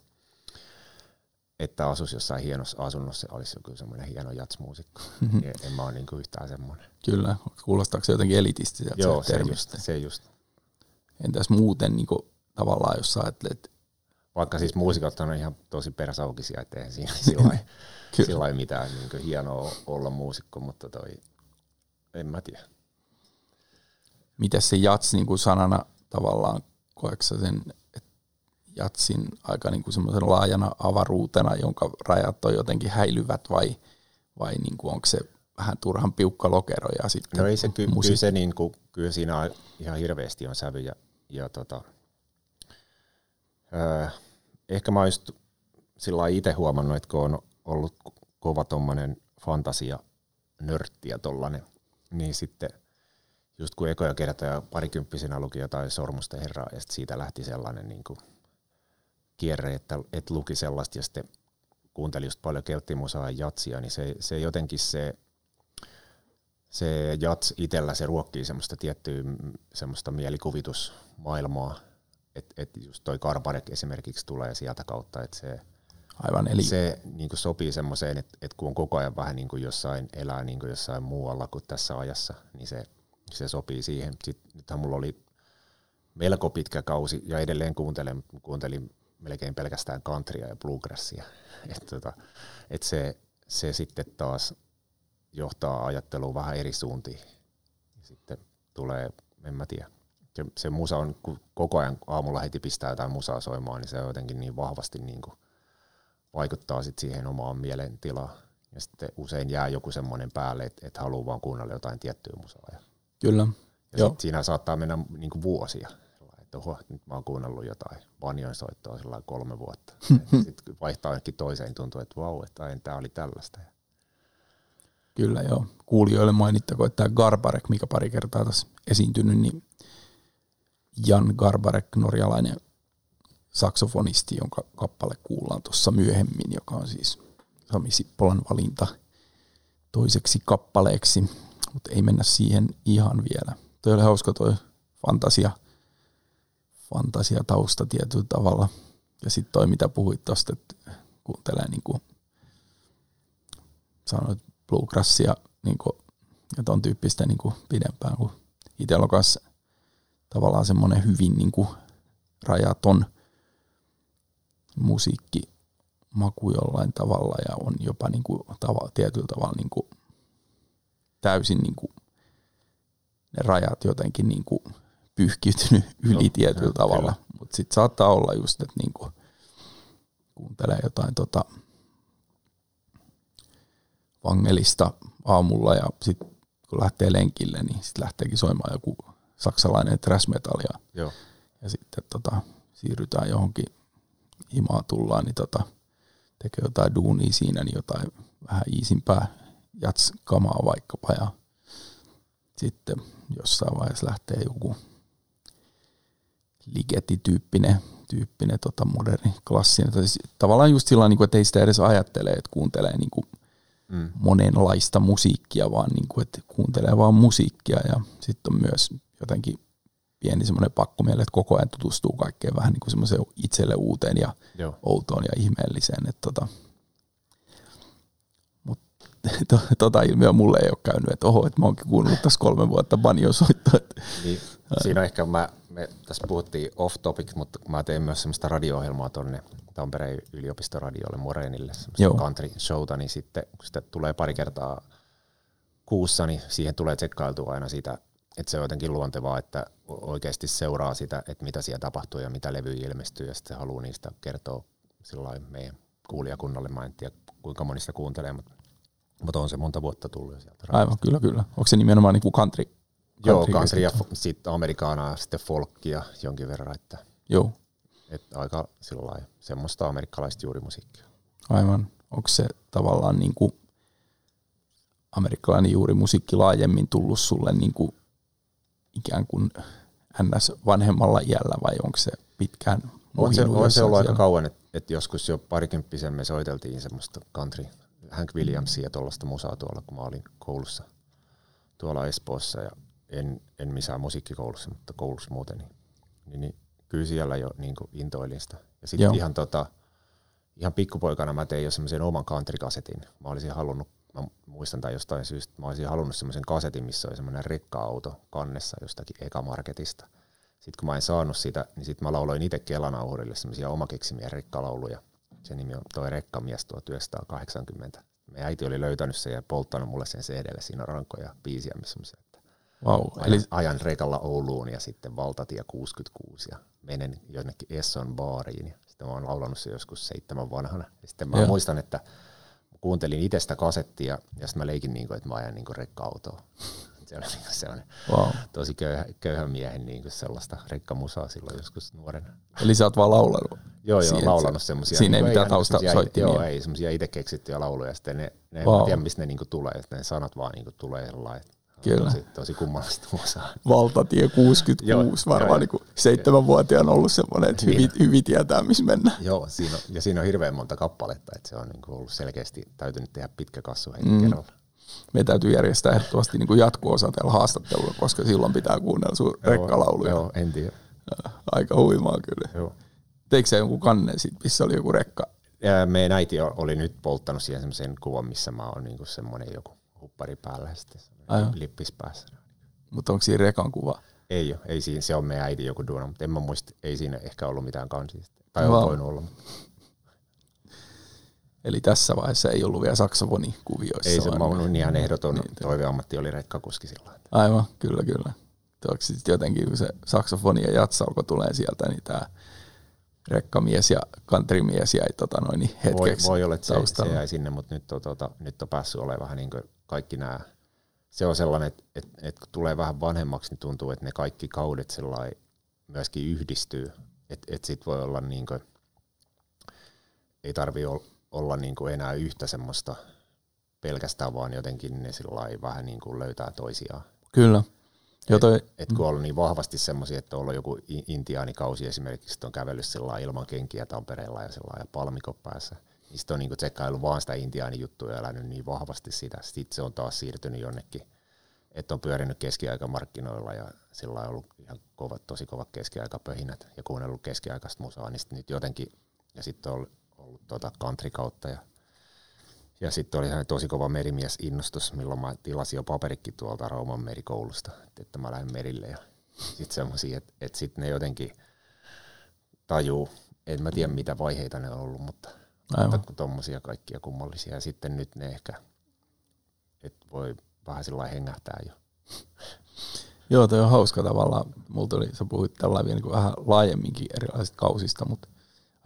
[SPEAKER 2] että asus jossain hienossa asunnossa olisi joku semmoinen hieno jatsmuusikko. Mm-hmm. En, mä ole niin kuin yhtään semmoinen.
[SPEAKER 1] Kyllä, kuulostaako se jotenkin elitistiseltä
[SPEAKER 2] Joo, se, se just, se just.
[SPEAKER 1] Entäs muuten niin kuin, tavallaan, jos sä ajattelet...
[SPEAKER 2] Vaikka siis muusikot on ihan tosi persaukisia, ettei siinä [LAUGHS] sillä sillä mitään niin kuin, hienoa olla muusikko, mutta toi, en mä tiedä.
[SPEAKER 1] Miten se jats niin kuin sanana tavallaan, koetko sen, jatsin aika niin kuin semmoisen laajana avaruutena, jonka rajat on jotenkin häilyvät vai, vai niin kuin onko se vähän turhan piukka lokero ja sitten
[SPEAKER 2] No ei se, ky- kyllä, se niin kuin, kyllä siinä ihan hirveästi on sävyjä ja tota, öö, ehkä mä oon sillä itse huomannut, että kun on ollut kova tommonen fantasia nörtti ja tollanen, niin sitten just kun ekoja kertoja parikymppisenä luki jotain Sormusten herraa ja siitä lähti sellainen niin kuin kierre, että, että luki sellaista ja sitten kuunteli just paljon kelttimusaa ja jatsia, niin se, se jotenkin se se jats itsellä se ruokkii semmoista tiettyä semmoista mielikuvitusmaailmaa, että et just toi Karbarek esimerkiksi tulee sieltä kautta, että se,
[SPEAKER 1] Aivan, eli...
[SPEAKER 2] se niin sopii semmoiseen, että et kun on koko ajan vähän niin jossain, elää niin jossain muualla kuin tässä ajassa, niin se, se sopii siihen. Sitten, nythän mulla oli melko pitkä kausi ja edelleen kuuntelin, kuuntelin melkein pelkästään countrya ja bluegrassia. [LAUGHS] että tota, et se, se sitten taas johtaa ajatteluun vähän eri suuntiin. Sitten tulee, en mä tiedä, se, se musa on, kun koko ajan aamulla heti pistää jotain musaa soimaan, niin se jotenkin niin vahvasti niin kuin vaikuttaa sit siihen omaan mielentilaan. Ja sitten usein jää joku semmoinen päälle, että, että haluaa vaan kuunnella jotain tiettyä musaa.
[SPEAKER 1] Kyllä.
[SPEAKER 2] Ja Joo. siinä saattaa mennä niin kuin vuosia. Että oho, nyt mä oon kuunnellut jotain banjoin soittoa kolme vuotta. [LAUGHS] sitten vaihtaa johonkin toiseen, tuntuu, että vau, että tämä oli tällaista.
[SPEAKER 1] Kyllä joo. Kuulijoille mainittako, että tämä Garbarek, mikä pari kertaa tässä esiintynyt, niin Jan Garbarek, norjalainen saksofonisti, jonka kappale kuullaan tuossa myöhemmin, joka on siis Sami Sippolan valinta toiseksi kappaleeksi, mutta ei mennä siihen ihan vielä. Toi oli hauska toi fantasia, fantasia tausta tietyllä tavalla. Ja sitten toi, mitä puhuit tuosta, että kuuntelee niin kuin sanoit, bluegrassia niin kuin, ja ton tyyppistä niin kuin pidempään, kun itsellä on kanssa tavallaan semmoinen hyvin niin kuin rajaton musiikki maku jollain tavalla ja on jopa niin kuin tava, tietyllä tavalla niin kuin täysin niin kuin ne rajat jotenkin niin kuin pyyhkiytynyt yli no, tietyllä no, tavalla. Mutta sitten saattaa olla just, että niin kuin kuuntelee jotain tota vangelista aamulla ja sitten kun lähtee lenkille, niin sitten lähteekin soimaan joku saksalainen thrash metal ja, Joo. ja sitten tota, siirrytään johonkin imaa tullaan, niin tota, tekee jotain duunia siinä, niin jotain vähän iisimpää jatskamaa vaikkapa ja sitten jossain vaiheessa lähtee joku ligetti-tyyppinen tyyppinen, tota, moderni, klassinen. Siis tavallaan just sillä niin että ei sitä edes ajattele, että kuuntelee niin kuin mm. monenlaista musiikkia, vaan niin kuin, että kuuntelee vaan musiikkia ja sitten on myös jotenkin pieni semmoinen pakko meille, että koko ajan tutustuu kaikkeen vähän niin kuin semmoiseen itselle uuteen ja Joo. outoon ja ihmeelliseen. Että tota, [LAUGHS] to, tota ilmiö mulle ei ole käynyt, että oho, että mä oonkin kuunnellut tässä kolme vuotta banjo soittaa.
[SPEAKER 2] Niin, siinä ehkä mä, me tässä puhuttiin off topic, mutta mä tein myös semmoista radio-ohjelmaa tuonne Tampereen yliopistoradiolle Morenille, semmoista country showta, niin sitten kun sitä tulee pari kertaa kuussa, niin siihen tulee tsekkailtua aina sitä, että se on jotenkin luontevaa, että oikeasti seuraa sitä, että mitä siellä tapahtuu ja mitä levyjä ilmestyy, ja sitten se haluaa niistä kertoa sillä meidän kuulijakunnalle. Mä en tiedä, kuinka monista kuuntelee, mutta mutta on se monta vuotta tullut sieltä.
[SPEAKER 1] Aivan, kyllä, kyllä. Onko se nimenomaan niin kuin country?
[SPEAKER 2] Joo, country ja sitten amerikaanaa ja sitten folkia jonkin verran. Että,
[SPEAKER 1] Joo.
[SPEAKER 2] Että aika sillä semmoista amerikkalaista juurimusiikkia.
[SPEAKER 1] Aivan. Onko se tavallaan niin kuin amerikkalainen juurimusiikki laajemmin tullut sulle niin kuin ikään kuin ns. vanhemmalla iällä vai onko se pitkään
[SPEAKER 2] on se, on se ollut aika kauan, että et joskus jo parikymppisen me soiteltiin semmoista country Hank Williamsia tuollaista musaa tuolla, kun mä olin koulussa tuolla Espoossa ja en, en missään musiikkikoulussa, mutta koulussa muuten, niin, niin, niin kyllä siellä jo niin intoilin sitä. Ja sitten ihan, tota, ihan pikkupoikana mä tein jo semmoisen oman country-kasetin. Mä olisin halunnut, mä muistan tai jostain syystä, mä olisin halunnut semmoisen kasetin, missä oli semmoinen rekka-auto kannessa jostakin ekamarketista. Sitten kun mä en saanut sitä, niin sitten mä lauloin itse Kelanauhurille semmoisia omakeksimiä rekkalauluja se nimi on toi Rekkamies 1980. Meidän äiti oli löytänyt sen ja polttanut mulle sen cd Siinä on rankoja biisiä, missä on
[SPEAKER 1] wow.
[SPEAKER 2] ajan, Eli... ajan rekalla Ouluun ja sitten valtatie 66 ja menen jonnekin Esson baariin. Ja sitten mä oon laulanut se joskus seitsemän vanhana. Ja sitten mä Joo. muistan, että kuuntelin itsestä kasettia ja sitten mä leikin, niin kuin, että mä ajan niin rekka-autoa. [LAUGHS] Se oli niin sellainen wow. tosi köyhä, köyhä miehen niin kuin sellaista rekkamusaa silloin joskus nuorena.
[SPEAKER 1] Eli sä oot vaan laulanut?
[SPEAKER 2] Joo, joo, laulanut semmoisia.
[SPEAKER 1] Siinä ei mitään tausta soitti.
[SPEAKER 2] Joo, ei semmoisia itse keksittyjä lauluja. Sitten ne, ne wow. en tiedä, mistä ne niinku tulee. Sitten ne sanat vaan niinku tulee sellainen. Kyllä. Tosi, tosi kummallista musaa.
[SPEAKER 1] Valtatie 66, joo, varmaan niin seitsemänvuotiaan ollut semmoinen, että hyvin, niin. hyvin tietää, missä mennään.
[SPEAKER 2] Joo, siinä on, ja siinä on hirveän monta kappaletta, että se on niin kuin ollut selkeästi täytynyt tehdä pitkä kasvu heti mm. kerralla.
[SPEAKER 1] Me täytyy järjestää ehdottomasti niin jatko-osa tällä haastattelulla, koska silloin pitää kuunnella sun rekkalauluja.
[SPEAKER 2] Joo, en tiedä.
[SPEAKER 1] Aika huimaa kyllä. Joo. Teikö se jonkun kannen sit, missä oli joku rekka?
[SPEAKER 2] Ja meidän äiti oli nyt polttanut siihen semmoisen kuvan, missä mä oon niinku semmoinen joku huppari päällä sitten lippis päässä.
[SPEAKER 1] Mutta onko siinä rekan kuva?
[SPEAKER 2] Ei ole, ei siinä, se on meidän äiti joku duuna, mutta en mä muista, ei siinä ehkä ollut mitään kansista. Tai on voinut olla.
[SPEAKER 1] Eli tässä vaiheessa ei ollut vielä saksofonikuvioissa.
[SPEAKER 2] Ei se, mä oon ihan ehdoton niin, toiveammatti oli rekkakuski silloin.
[SPEAKER 1] Aivan, kyllä, kyllä. Onko sitten jotenkin, kun se saksofoni ja jatsa alkoi tulee sieltä, niin tämä rekkamies ja countrymies jäi tota noin, niin hetkeksi
[SPEAKER 2] Voi, voi olla, että se, se, jäi sinne, mutta nyt on, tota, nyt on päässyt olemaan vähän niin kuin kaikki nämä. Se on sellainen, että, että, että kun tulee vähän vanhemmaksi, niin tuntuu, että ne kaikki kaudet myöskin yhdistyy. Että, että sitten voi olla niin kuin, ei tarvi olla niin kuin enää yhtä semmoista pelkästään, vaan jotenkin ne vähän niin kuin löytää toisiaan.
[SPEAKER 1] Kyllä.
[SPEAKER 2] Jo toi, et, et kun on niin vahvasti semmoisia, että on ollut joku intiaanikausi esimerkiksi, että on kävellyt ilman kenkiä Tampereella ja ja palmikon päässä, sitten on niin tsekkailu vaan sitä intiaanijuttua ja elänyt niin vahvasti sitä. Sitten se on taas siirtynyt jonnekin, että on pyörinyt keskiaikamarkkinoilla ja sillä on ollut ihan kovat, tosi kovat keskiaikapöhinät ja kuunnellut keskiaikaista musaa, niin nyt jotenkin, ja sitten on ollut tuota country kautta ja ja sitten oli tosi kova merimies innostus, milloin mä tilasin jo paperikki tuolta Rauman merikoulusta, että mä lähden merille. Ja sitten semmoisia, että, että sitten ne jotenkin tajuu, en mä tiedä mitä vaiheita ne on ollut, mutta tuommoisia kaikkia kummallisia. Ja sitten nyt ne ehkä, että voi vähän sillä hengähtää jo.
[SPEAKER 1] Joo, toi on hauska tavalla. Mulla tuli, sä puhuit tällä vielä niin vähän laajemminkin erilaisista kausista, mutta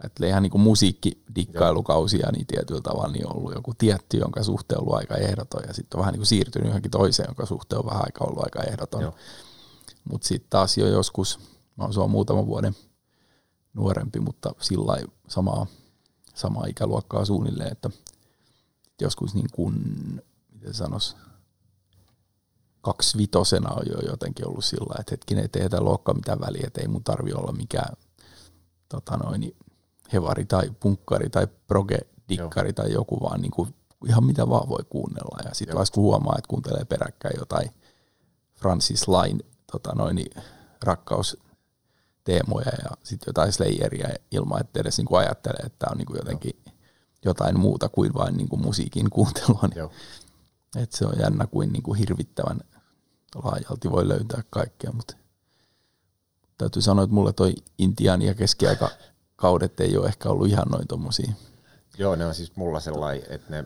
[SPEAKER 1] ajattelee ihan niin musiikkidikkailukaisia, niin tietyllä tavalla niin on ollut joku tietty, jonka suhteen on ollut aika ehdoton, ja sitten on vähän niin kuin siirtynyt johonkin toiseen, jonka suhteen on vähän aika ollut aika ehdoton. Mutta sitten taas jo joskus, mä oon sua muutaman vuoden nuorempi, mutta sillä samaa, samaa ikäluokkaa suunnilleen, että joskus niin kuin, miten sanois, kaksivitosena on jo jotenkin ollut sillä että hetkinen, ei tehdä luokkaa mitään väliä, että ei mun tarvi olla mikään tota noin, hevari tai punkkari tai proge dikkari tai joku, vaan niin kuin ihan mitä vaan voi kuunnella. Ja sitten vasta kun huomaa, että kuuntelee peräkkäin jotain Francis Lain tota noin, rakkausteemoja ja sitten jotain Slayeria ilman, että edes niin kuin ajattelee, että tämä on niin kuin jotenkin Joo. jotain muuta kuin vain niin kuin musiikin kuuntelua. Niin Joo. Et se on jännä kuin, niin kuin hirvittävän laajalti voi löytää kaikkea, mutta täytyy sanoa, että mulle toi Intian ja keskiaika kaudet ei ole ehkä ollut ihan noin tommosia.
[SPEAKER 2] Joo, ne on siis mulla sellainen, että ne,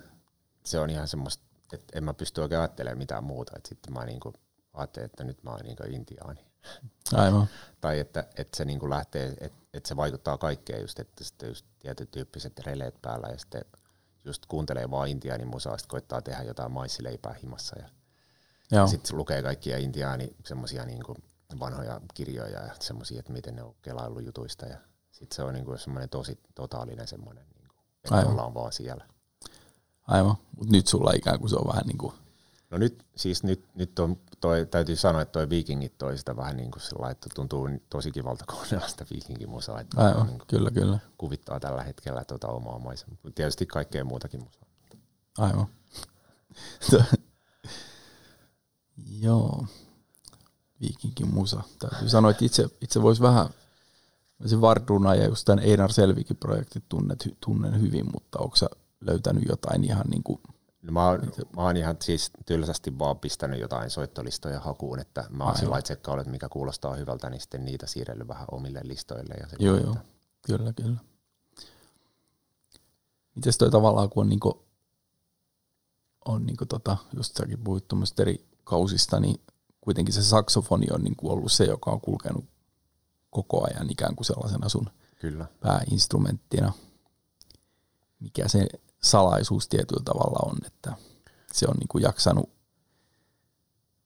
[SPEAKER 2] se on ihan semmoista, että en mä pysty oikein ajattelemaan mitään muuta. Että sitten mä niinku ajattelen, että nyt mä oon niinku intiaani.
[SPEAKER 1] Aivan.
[SPEAKER 2] tai että, että se niinku lähtee, että, että se vaikuttaa kaikkeen just, että sitten just tietyt tyyppiset releet päällä ja sitten just kuuntelee vaan intiaanin musaa, sitten koittaa tehdä jotain maissileipää himassa ja, ja sitten lukee kaikkia intiaani semmoisia niinku vanhoja kirjoja ja semmoisia, että miten ne on kelaillut jutuista ja sitten se on niinku semmoinen tosi totaalinen semmoinen, niinku, että Aivan. ollaan vaan siellä.
[SPEAKER 1] Aivan, mutta nyt sulla ikään kuin se on vähän niin kuin...
[SPEAKER 2] No nyt, siis nyt, nyt on, toi, täytyy sanoa, että toi Vikingit toi sitä vähän niin kuin sillä että tuntuu tosi kivalta kuunnella sitä Vikingimusaa. Että
[SPEAKER 1] Aivan, niin kyllä, kyllä.
[SPEAKER 2] Kuvittaa tällä hetkellä tuota omaa maisemaa. Tietysti kaikkea muutakin musaa.
[SPEAKER 1] Aivan. [LAUGHS] Joo. Viikinkin musa. Täytyy sanoa, että itse, itse voisi vähän se Varduna ja just tämän Einar Selvikin projektit tunnet, tunnen hyvin, mutta onko sä löytänyt jotain ihan niin kuin
[SPEAKER 2] No mä, oon, mä oon ihan siis tylsästi vaan pistänyt jotain soittolistoja hakuun, että mä oon sillä että mikä kuulostaa hyvältä, niin sitten niitä siirrellyt vähän omille listoille. Ja
[SPEAKER 1] joo, joo, kyllä, kyllä. Mites toi tavallaan, kun on, niinku, on niinku tota, just säkin puhuit eri kausista, niin kuitenkin se saksofoni on niinku ollut se, joka on kulkenut koko ajan ikään kuin sellaisena sun
[SPEAKER 2] Kyllä.
[SPEAKER 1] pääinstrumenttina. Mikä se salaisuus tietyllä tavalla on, että se on niin kuin jaksanut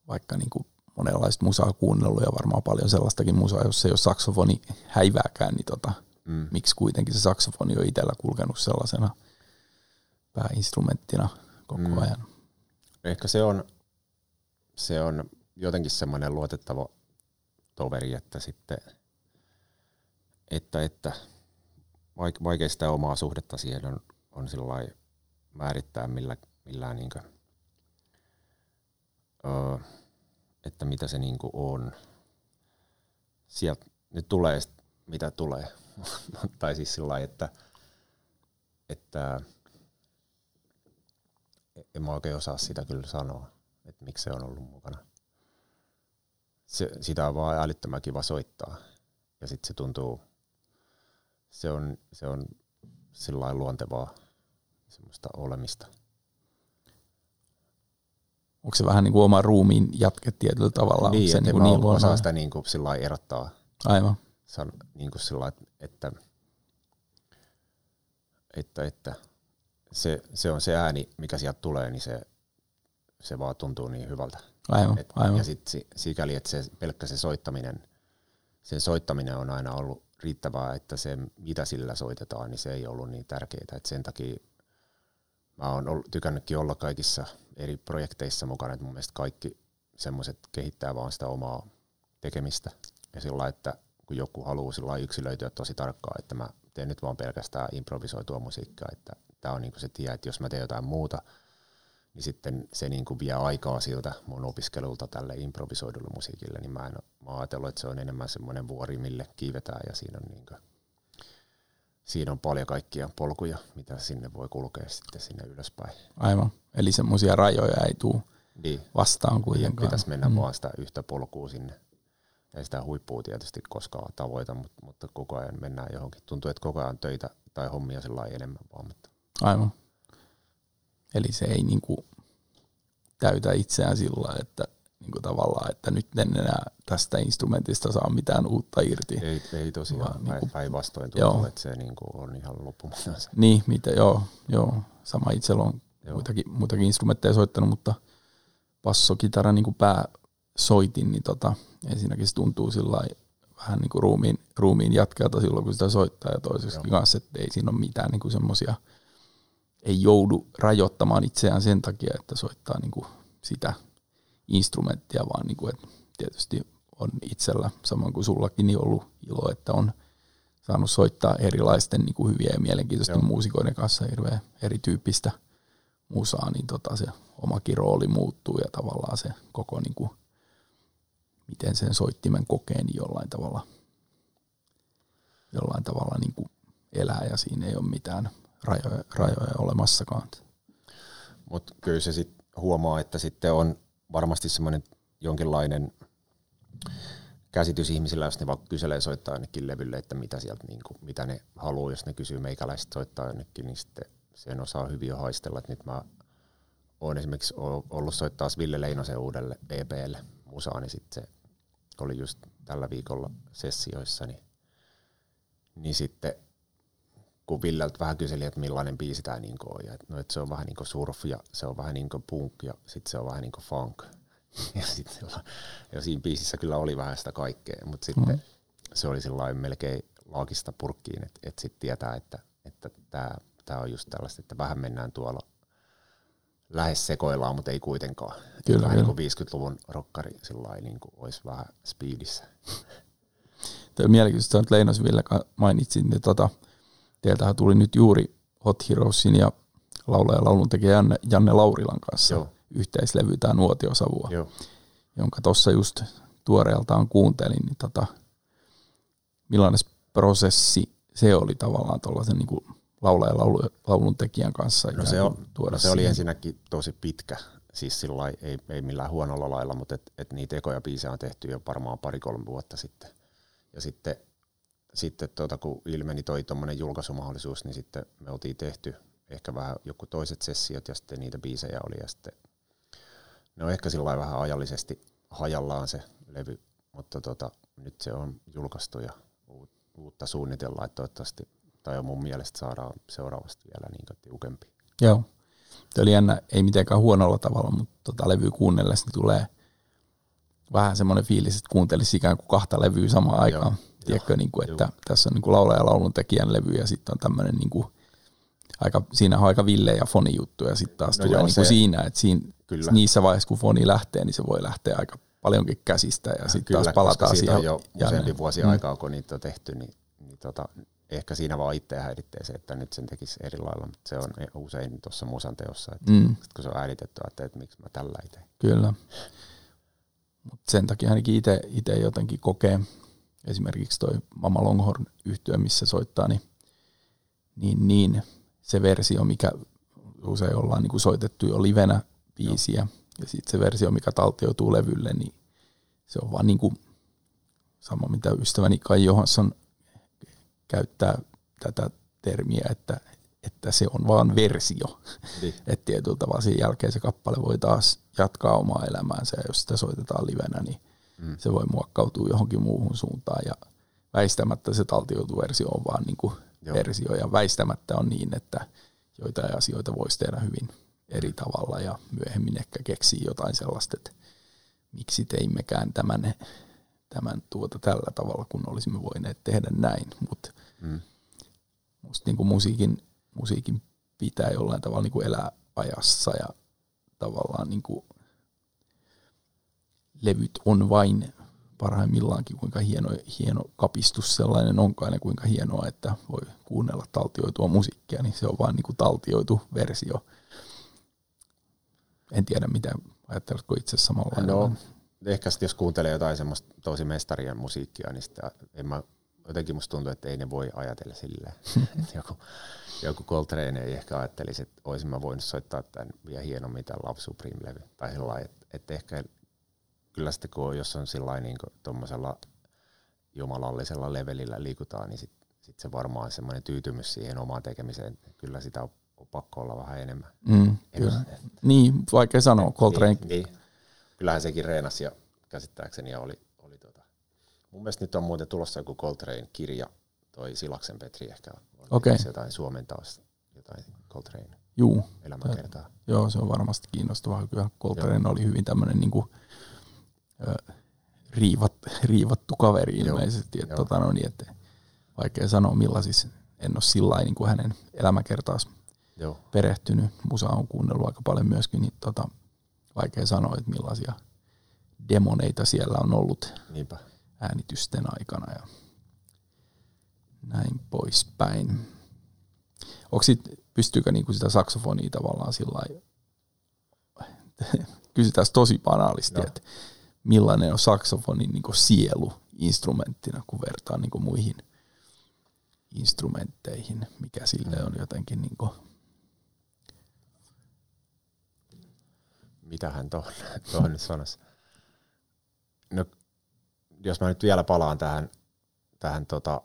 [SPEAKER 1] vaikka niin kuin monenlaista musaa kuunnellut ja varmaan paljon sellaistakin musaa, jos ei ole saksofoni häivääkään, niin tota, mm. miksi kuitenkin se saksofoni on itsellä kulkenut sellaisena pääinstrumenttina koko mm. ajan.
[SPEAKER 2] Ehkä se on, se on jotenkin semmoinen luotettava toveri, että sitten että, että vaikea sitä omaa suhdetta siihen on, on sillä määrittää millä, millään niin kuin, että mitä se niin on. Sieltä nyt tulee mitä tulee. [LAUGHS] tai siis sillä että, että en mä oikein osaa sitä kyllä sanoa, että miksi se on ollut mukana. Se, sitä on vaan älyttömän kiva soittaa. Ja sitten se tuntuu se on, se on sillä luontevaa semmoista olemista.
[SPEAKER 1] Onko se vähän niin kuin oma ruumiin jatke tietyllä tavalla?
[SPEAKER 2] Niin,
[SPEAKER 1] se
[SPEAKER 2] niin kuin niin osaa sitä niin kuin sillä erottaa.
[SPEAKER 1] Aivan.
[SPEAKER 2] San, niin kuin sillä että, että, että se, se on se ääni, mikä sieltä tulee, niin se, se vaan tuntuu niin hyvältä.
[SPEAKER 1] Aivan, Et, aivan.
[SPEAKER 2] Ja sitten sikäli, että se, pelkkä se soittaminen, sen soittaminen on aina ollut riittävää, että se mitä sillä soitetaan, niin se ei ollut niin tärkeää. Et sen takia mä oon tykännytkin olla kaikissa eri projekteissa mukana, että mun mielestä kaikki semmoiset kehittää vaan sitä omaa tekemistä. Ja sillä että kun joku haluaa sillä yksilöityä tosi tarkkaan, että mä teen nyt vaan pelkästään improvisoitua musiikkaa, että tämä on niinku se tie, että jos mä teen jotain muuta, niin sitten se niin kuin vie aikaa siltä mun opiskelulta tälle improvisoidulle musiikille, niin mä en mä ajatellut, että se on enemmän semmoinen vuori, mille kiivetään ja siinä on, niin kuin, siinä on paljon kaikkia polkuja, mitä sinne voi kulkea sitten sinne ylöspäin.
[SPEAKER 1] Aivan, eli semmoisia rajoja ei tule niin. vastaan kuitenkaan.
[SPEAKER 2] Niin, pitäisi mennä mm. vaan sitä yhtä polkua sinne. Ja sitä huippua tietysti koskaan tavoita, mutta, mutta koko ajan mennään johonkin. Tuntuu, että koko ajan töitä jotain hommia sillä enemmän vaan. Mutta.
[SPEAKER 1] Aivan. Eli se ei niinku täytä itseään sillä että niinku tavallaan, että nyt en enää tästä instrumentista saa mitään uutta irti.
[SPEAKER 2] Ei, ei tosiaan, vaan, niinku, päinvastoin tuntuu, että se niinku on ihan loppumatta.
[SPEAKER 1] Niin, mitä, joo, joo, sama itsellä on muitakin, muitakin instrumentteja soittanut, mutta bassokitara niin kuin pääsoitin, niin tota, ensinnäkin se tuntuu sillä vähän niin kuin ruumiin, ruumiin jatkeelta silloin, kun sitä soittaa, ja toiseksi kanssa, että ei siinä ole mitään niin semmoisia, ei joudu rajoittamaan itseään sen takia, että soittaa niin kuin sitä instrumenttia, vaan niin kuin, että tietysti on itsellä, samoin kuin sullakin, niin ollut ilo, että on saanut soittaa erilaisten niin kuin hyviä ja mielenkiintoisten Joo. muusikoiden kanssa hirveän erityyppistä musaa, niin tota se omakin rooli muuttuu ja tavallaan se koko niin kuin, miten sen soittimen kokee, niin jollain tavalla, jollain tavalla niin kuin elää ja siinä ei ole mitään rajoja, rajoja olemassakaan.
[SPEAKER 2] Mutta kyllä se sitten huomaa, että sitten on varmasti semmoinen jonkinlainen käsitys ihmisillä, jos ne vaikka kyselee soittaa jonnekin levylle, että mitä, sieltä, niin kuin, mitä ne haluaa, jos ne kysyy meikäläiset soittaa jonnekin, niin sitten sen osaa hyvin jo haistella, että nyt mä oon esimerkiksi ollut soittaa Ville Leinosen uudelle EPlle musaa, niin sitten se oli just tällä viikolla sessioissa, niin, niin sitten kun Villeltä vähän kyseli, että millainen biisi tämä niinku on, ja että, no, että se on vähän niin kuin surf ja se on vähän niin kuin punk ja sitten se on vähän niin kuin funk. [LAUGHS] Ja, sit, ja siinä biisissä kyllä oli vähän sitä kaikkea, mutta sitten mm. se oli sellainen melkein laakista purkkiin, että, että sitten tietää, että, että tämä, tämä on just tällaista, että vähän mennään tuolla lähes sekoillaan, mutta ei kuitenkaan. Kyllä, vähän niin kuin 50-luvun rokkari sillä niin kuin olisi vähän speedissä.
[SPEAKER 1] Tämä on mielenkiintoista, että Leinos Ville mainitsin, niin tota, teiltähän tuli nyt juuri Hot Heroesin ja laulaja laulun tekijä Janne, Janne Laurilan kanssa Joo. yhteislevy tämä Nuotiosavua, Joo. jonka tuossa just tuoreeltaan kuuntelin, niin tota, millainen prosessi se oli tavallaan tuollaisen niin laulaja laulu, laulun tekijän kanssa.
[SPEAKER 2] No se, on, tuoda se oli ensinnäkin tosi pitkä, siis sillä ei, ei millään huonolla lailla, mutta et, et niitä ekoja biisejä on tehty jo varmaan pari-kolme vuotta sitten. Ja sitten, sitten tuota, kun ilmeni toi tuommoinen julkaisumahdollisuus, niin sitten me oltiin tehty ehkä vähän joku toiset sessiot ja sitten niitä biisejä oli ja sitten ne on ehkä sillä vähän ajallisesti hajallaan se levy, mutta tota, nyt se on julkaistu ja uutta suunnitellaan, että toivottavasti tai mun mielestä saadaan seuraavasti vielä niin tiukempi.
[SPEAKER 1] Joo. Tämä oli jännä, ei mitenkään huonolla tavalla, mutta tota levyä kuunnellessa niin tulee vähän semmoinen fiilis, että kuuntelisi ikään kuin kahta levyä samaan aikaan. Joo, Tiedätkö, niin kuin, että joo. tässä on niin kuin laulaja ja laulun tekijän levy ja sitten on tämmöinen niin kuin, aika, siinä on aika ville ja foni juttu ja sitten taas no tulee joo, niin kuin siinä, että siinä, kyllä. niissä vaiheissa kun foni lähtee, niin se voi lähteä aika paljonkin käsistä ja sitten taas palataan
[SPEAKER 2] siihen. Kyllä, jo useampi vuosi mm. aikaa, kun niitä on tehty, niin, niin tota, ehkä siinä vaan itse häiritsee se, että nyt sen tekisi eri lailla, mutta se on usein tuossa musan teossa, että mm. sit kun se on äänitetty, että, että miksi mä tällä itse.
[SPEAKER 1] Kyllä. Mut sen takia ainakin itse jotenkin kokee, esimerkiksi toi Mama Longhorn yhtyö, missä soittaa, niin, niin, niin se versio, mikä usein ollaan niin kuin soitettu jo livenä biisiä, Joo. ja sitten se versio, mikä taltioituu levylle, niin se on vaan niin kuin sama, mitä ystäväni Kai Johansson käyttää tätä termiä, että, että se on vaan versio. Niin. [LAUGHS] että tietyllä tavalla sen jälkeen se kappale voi taas jatkaa omaa elämäänsä ja jos sitä soitetaan livenä, niin mm. se voi muokkautua johonkin muuhun suuntaan ja väistämättä se taltioitu versio on vaan niin kuin versio ja väistämättä on niin, että joitain asioita voisi tehdä hyvin eri tavalla ja myöhemmin ehkä keksii jotain sellaista, että miksi teimmekään tämän tämän tuota tällä tavalla, kun olisimme voineet tehdä näin. Mutta mm. musta niin kuin musiikin, musiikin pitää jollain tavalla niin kuin elää ajassa ja tavallaan niin kuin levyt on vain parhaimmillaankin, kuinka hieno, hieno kapistus sellainen onkaan ja kuinka hienoa, että voi kuunnella taltioitua musiikkia, niin se on vain niin kuin taltioitu versio. En tiedä, mitä ajatteletko itse samalla
[SPEAKER 2] no, ehkä sit jos kuuntelee jotain semmoista tosi mestarien musiikkia, niin sitä en mä, jotenkin musta tuntuu, että ei ne voi ajatella silleen. [LAUGHS] joku, joku Coltrane ei ehkä ajattelisi, että olisin mä voinut soittaa tämän vielä hienommin tämän Love Supreme-levy. Tai sellainen, että, että ehkä kyllä sitten kun jos on sillä niin tuommoisella jumalallisella levelillä liikutaan, niin sitten sitten se varmaan semmoinen tyytymys siihen omaan tekemiseen, kyllä sitä on, on pakko olla vähän enemmän.
[SPEAKER 1] Mm. Kyllä. Niin, vaikea sanoa, Coltrane.
[SPEAKER 2] Niin, niin. Kyllähän sekin reenasi ja käsittääkseni ja oli, oli tota. mun mielestä nyt on muuten tulossa joku Coltrane kirja, toi Silaksen Petri ehkä on
[SPEAKER 1] okay.
[SPEAKER 2] jotain suomentaa jotain Coltrane
[SPEAKER 1] Juu.
[SPEAKER 2] elämänkertaa.
[SPEAKER 1] Joo, se on varmasti kiinnostavaa. Kyllä Coltrane oli hyvin tämmöinen niin kuin, riivat, riivattu kaveri ilmeisesti. Että, tota, no niin, että vaikea sanoa millaisissa, en ole sillä niin kuin hänen elämäkertaansa Joo. perehtynyt. Musa on kuunnellut aika paljon myöskin, niin tota, vaikea sanoa, että millaisia demoneita siellä on ollut
[SPEAKER 2] Niinpä.
[SPEAKER 1] äänitysten aikana ja näin poispäin. Onko sit, pystyykö niinku sitä saksofonia tavallaan sillä [LAUGHS] kysytään tosi banaalisti, no. että millainen on saksofonin niinku sielu instrumenttina, kun vertaa niinku muihin instrumentteihin, mikä sille on jotenkin niinku
[SPEAKER 2] Mitähän tuohon, tuohon nyt sanoisi? No, jos mä nyt vielä palaan tähän, tähän, tota,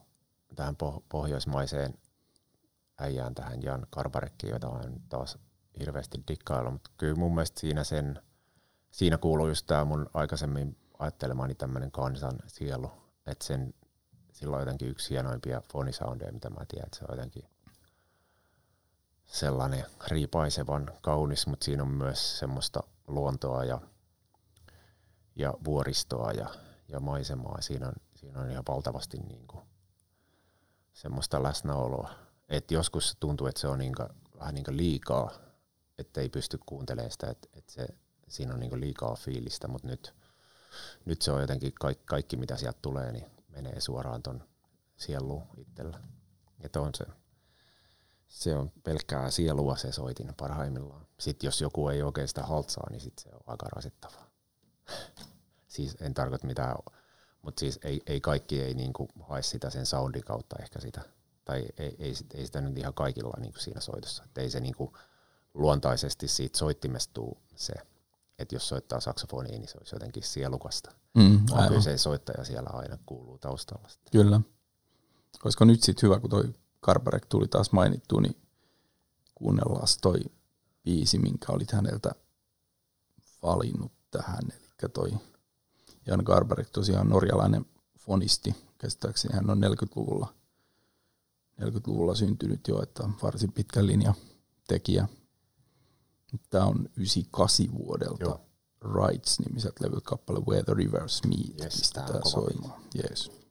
[SPEAKER 2] tähän pohjoismaiseen äijään, tähän Jan Karbarekkiin, jota on taas hirveästi dikkailu, mutta kyllä mun mielestä siinä, sen, siinä kuuluu just tämä mun aikaisemmin ajattelemani tämmöinen kansan sielu, että sen, sillä on jotenkin yksi hienoimpia fonisoundeja, mitä mä tiedän, että se on jotenkin sellainen riipaisevan kaunis, mutta siinä on myös semmoista luontoa ja, ja vuoristoa ja, ja maisemaa. Siinä on, siinä on ihan valtavasti niin kuin semmoista läsnäoloa. Et joskus tuntuu, että se on niin kuin, vähän niin kuin liikaa, että ei pysty kuuntelemaan sitä, että, että se, siinä on niin liikaa fiilistä, mutta nyt, nyt se on jotenkin kaikki, kaikki, mitä sieltä tulee, niin menee suoraan ton sieluun itsellä. Että on se se on pelkkää sielua se soitin parhaimmillaan. Sitten jos joku ei oikein sitä haltsaa, niin sit se on aika rasittavaa. [LAUGHS] siis en tarkoita mitään, mutta siis ei, ei kaikki ei niinku hae sitä sen soundin kautta ehkä sitä. Tai ei, ei, ei sitä nyt ihan kaikilla niinku siinä soitossa. Et ei se niinku luontaisesti siitä soittimesta tuu se, että jos soittaa saksofonia, niin se olisi jotenkin sielukasta. Mm, kyllä se soittaja siellä aina kuuluu taustalla.
[SPEAKER 1] Kyllä. Olisiko nyt sitten hyvä, kun toi Karbarek tuli taas mainittu, niin kuunnellaan toi biisi, minkä olit häneltä valinnut tähän. Eli toi Jan Garbarek tosiaan norjalainen fonisti, käsittääkseni hän on 40-luvulla, 40-luvulla syntynyt jo, että varsin pitkä linja tekijä. Tämä on 98 vuodelta Joo. Rights-nimiset levyt kappale Where the Rivers Meet, yes, mistä tämä soimaan. Yes.
[SPEAKER 2] on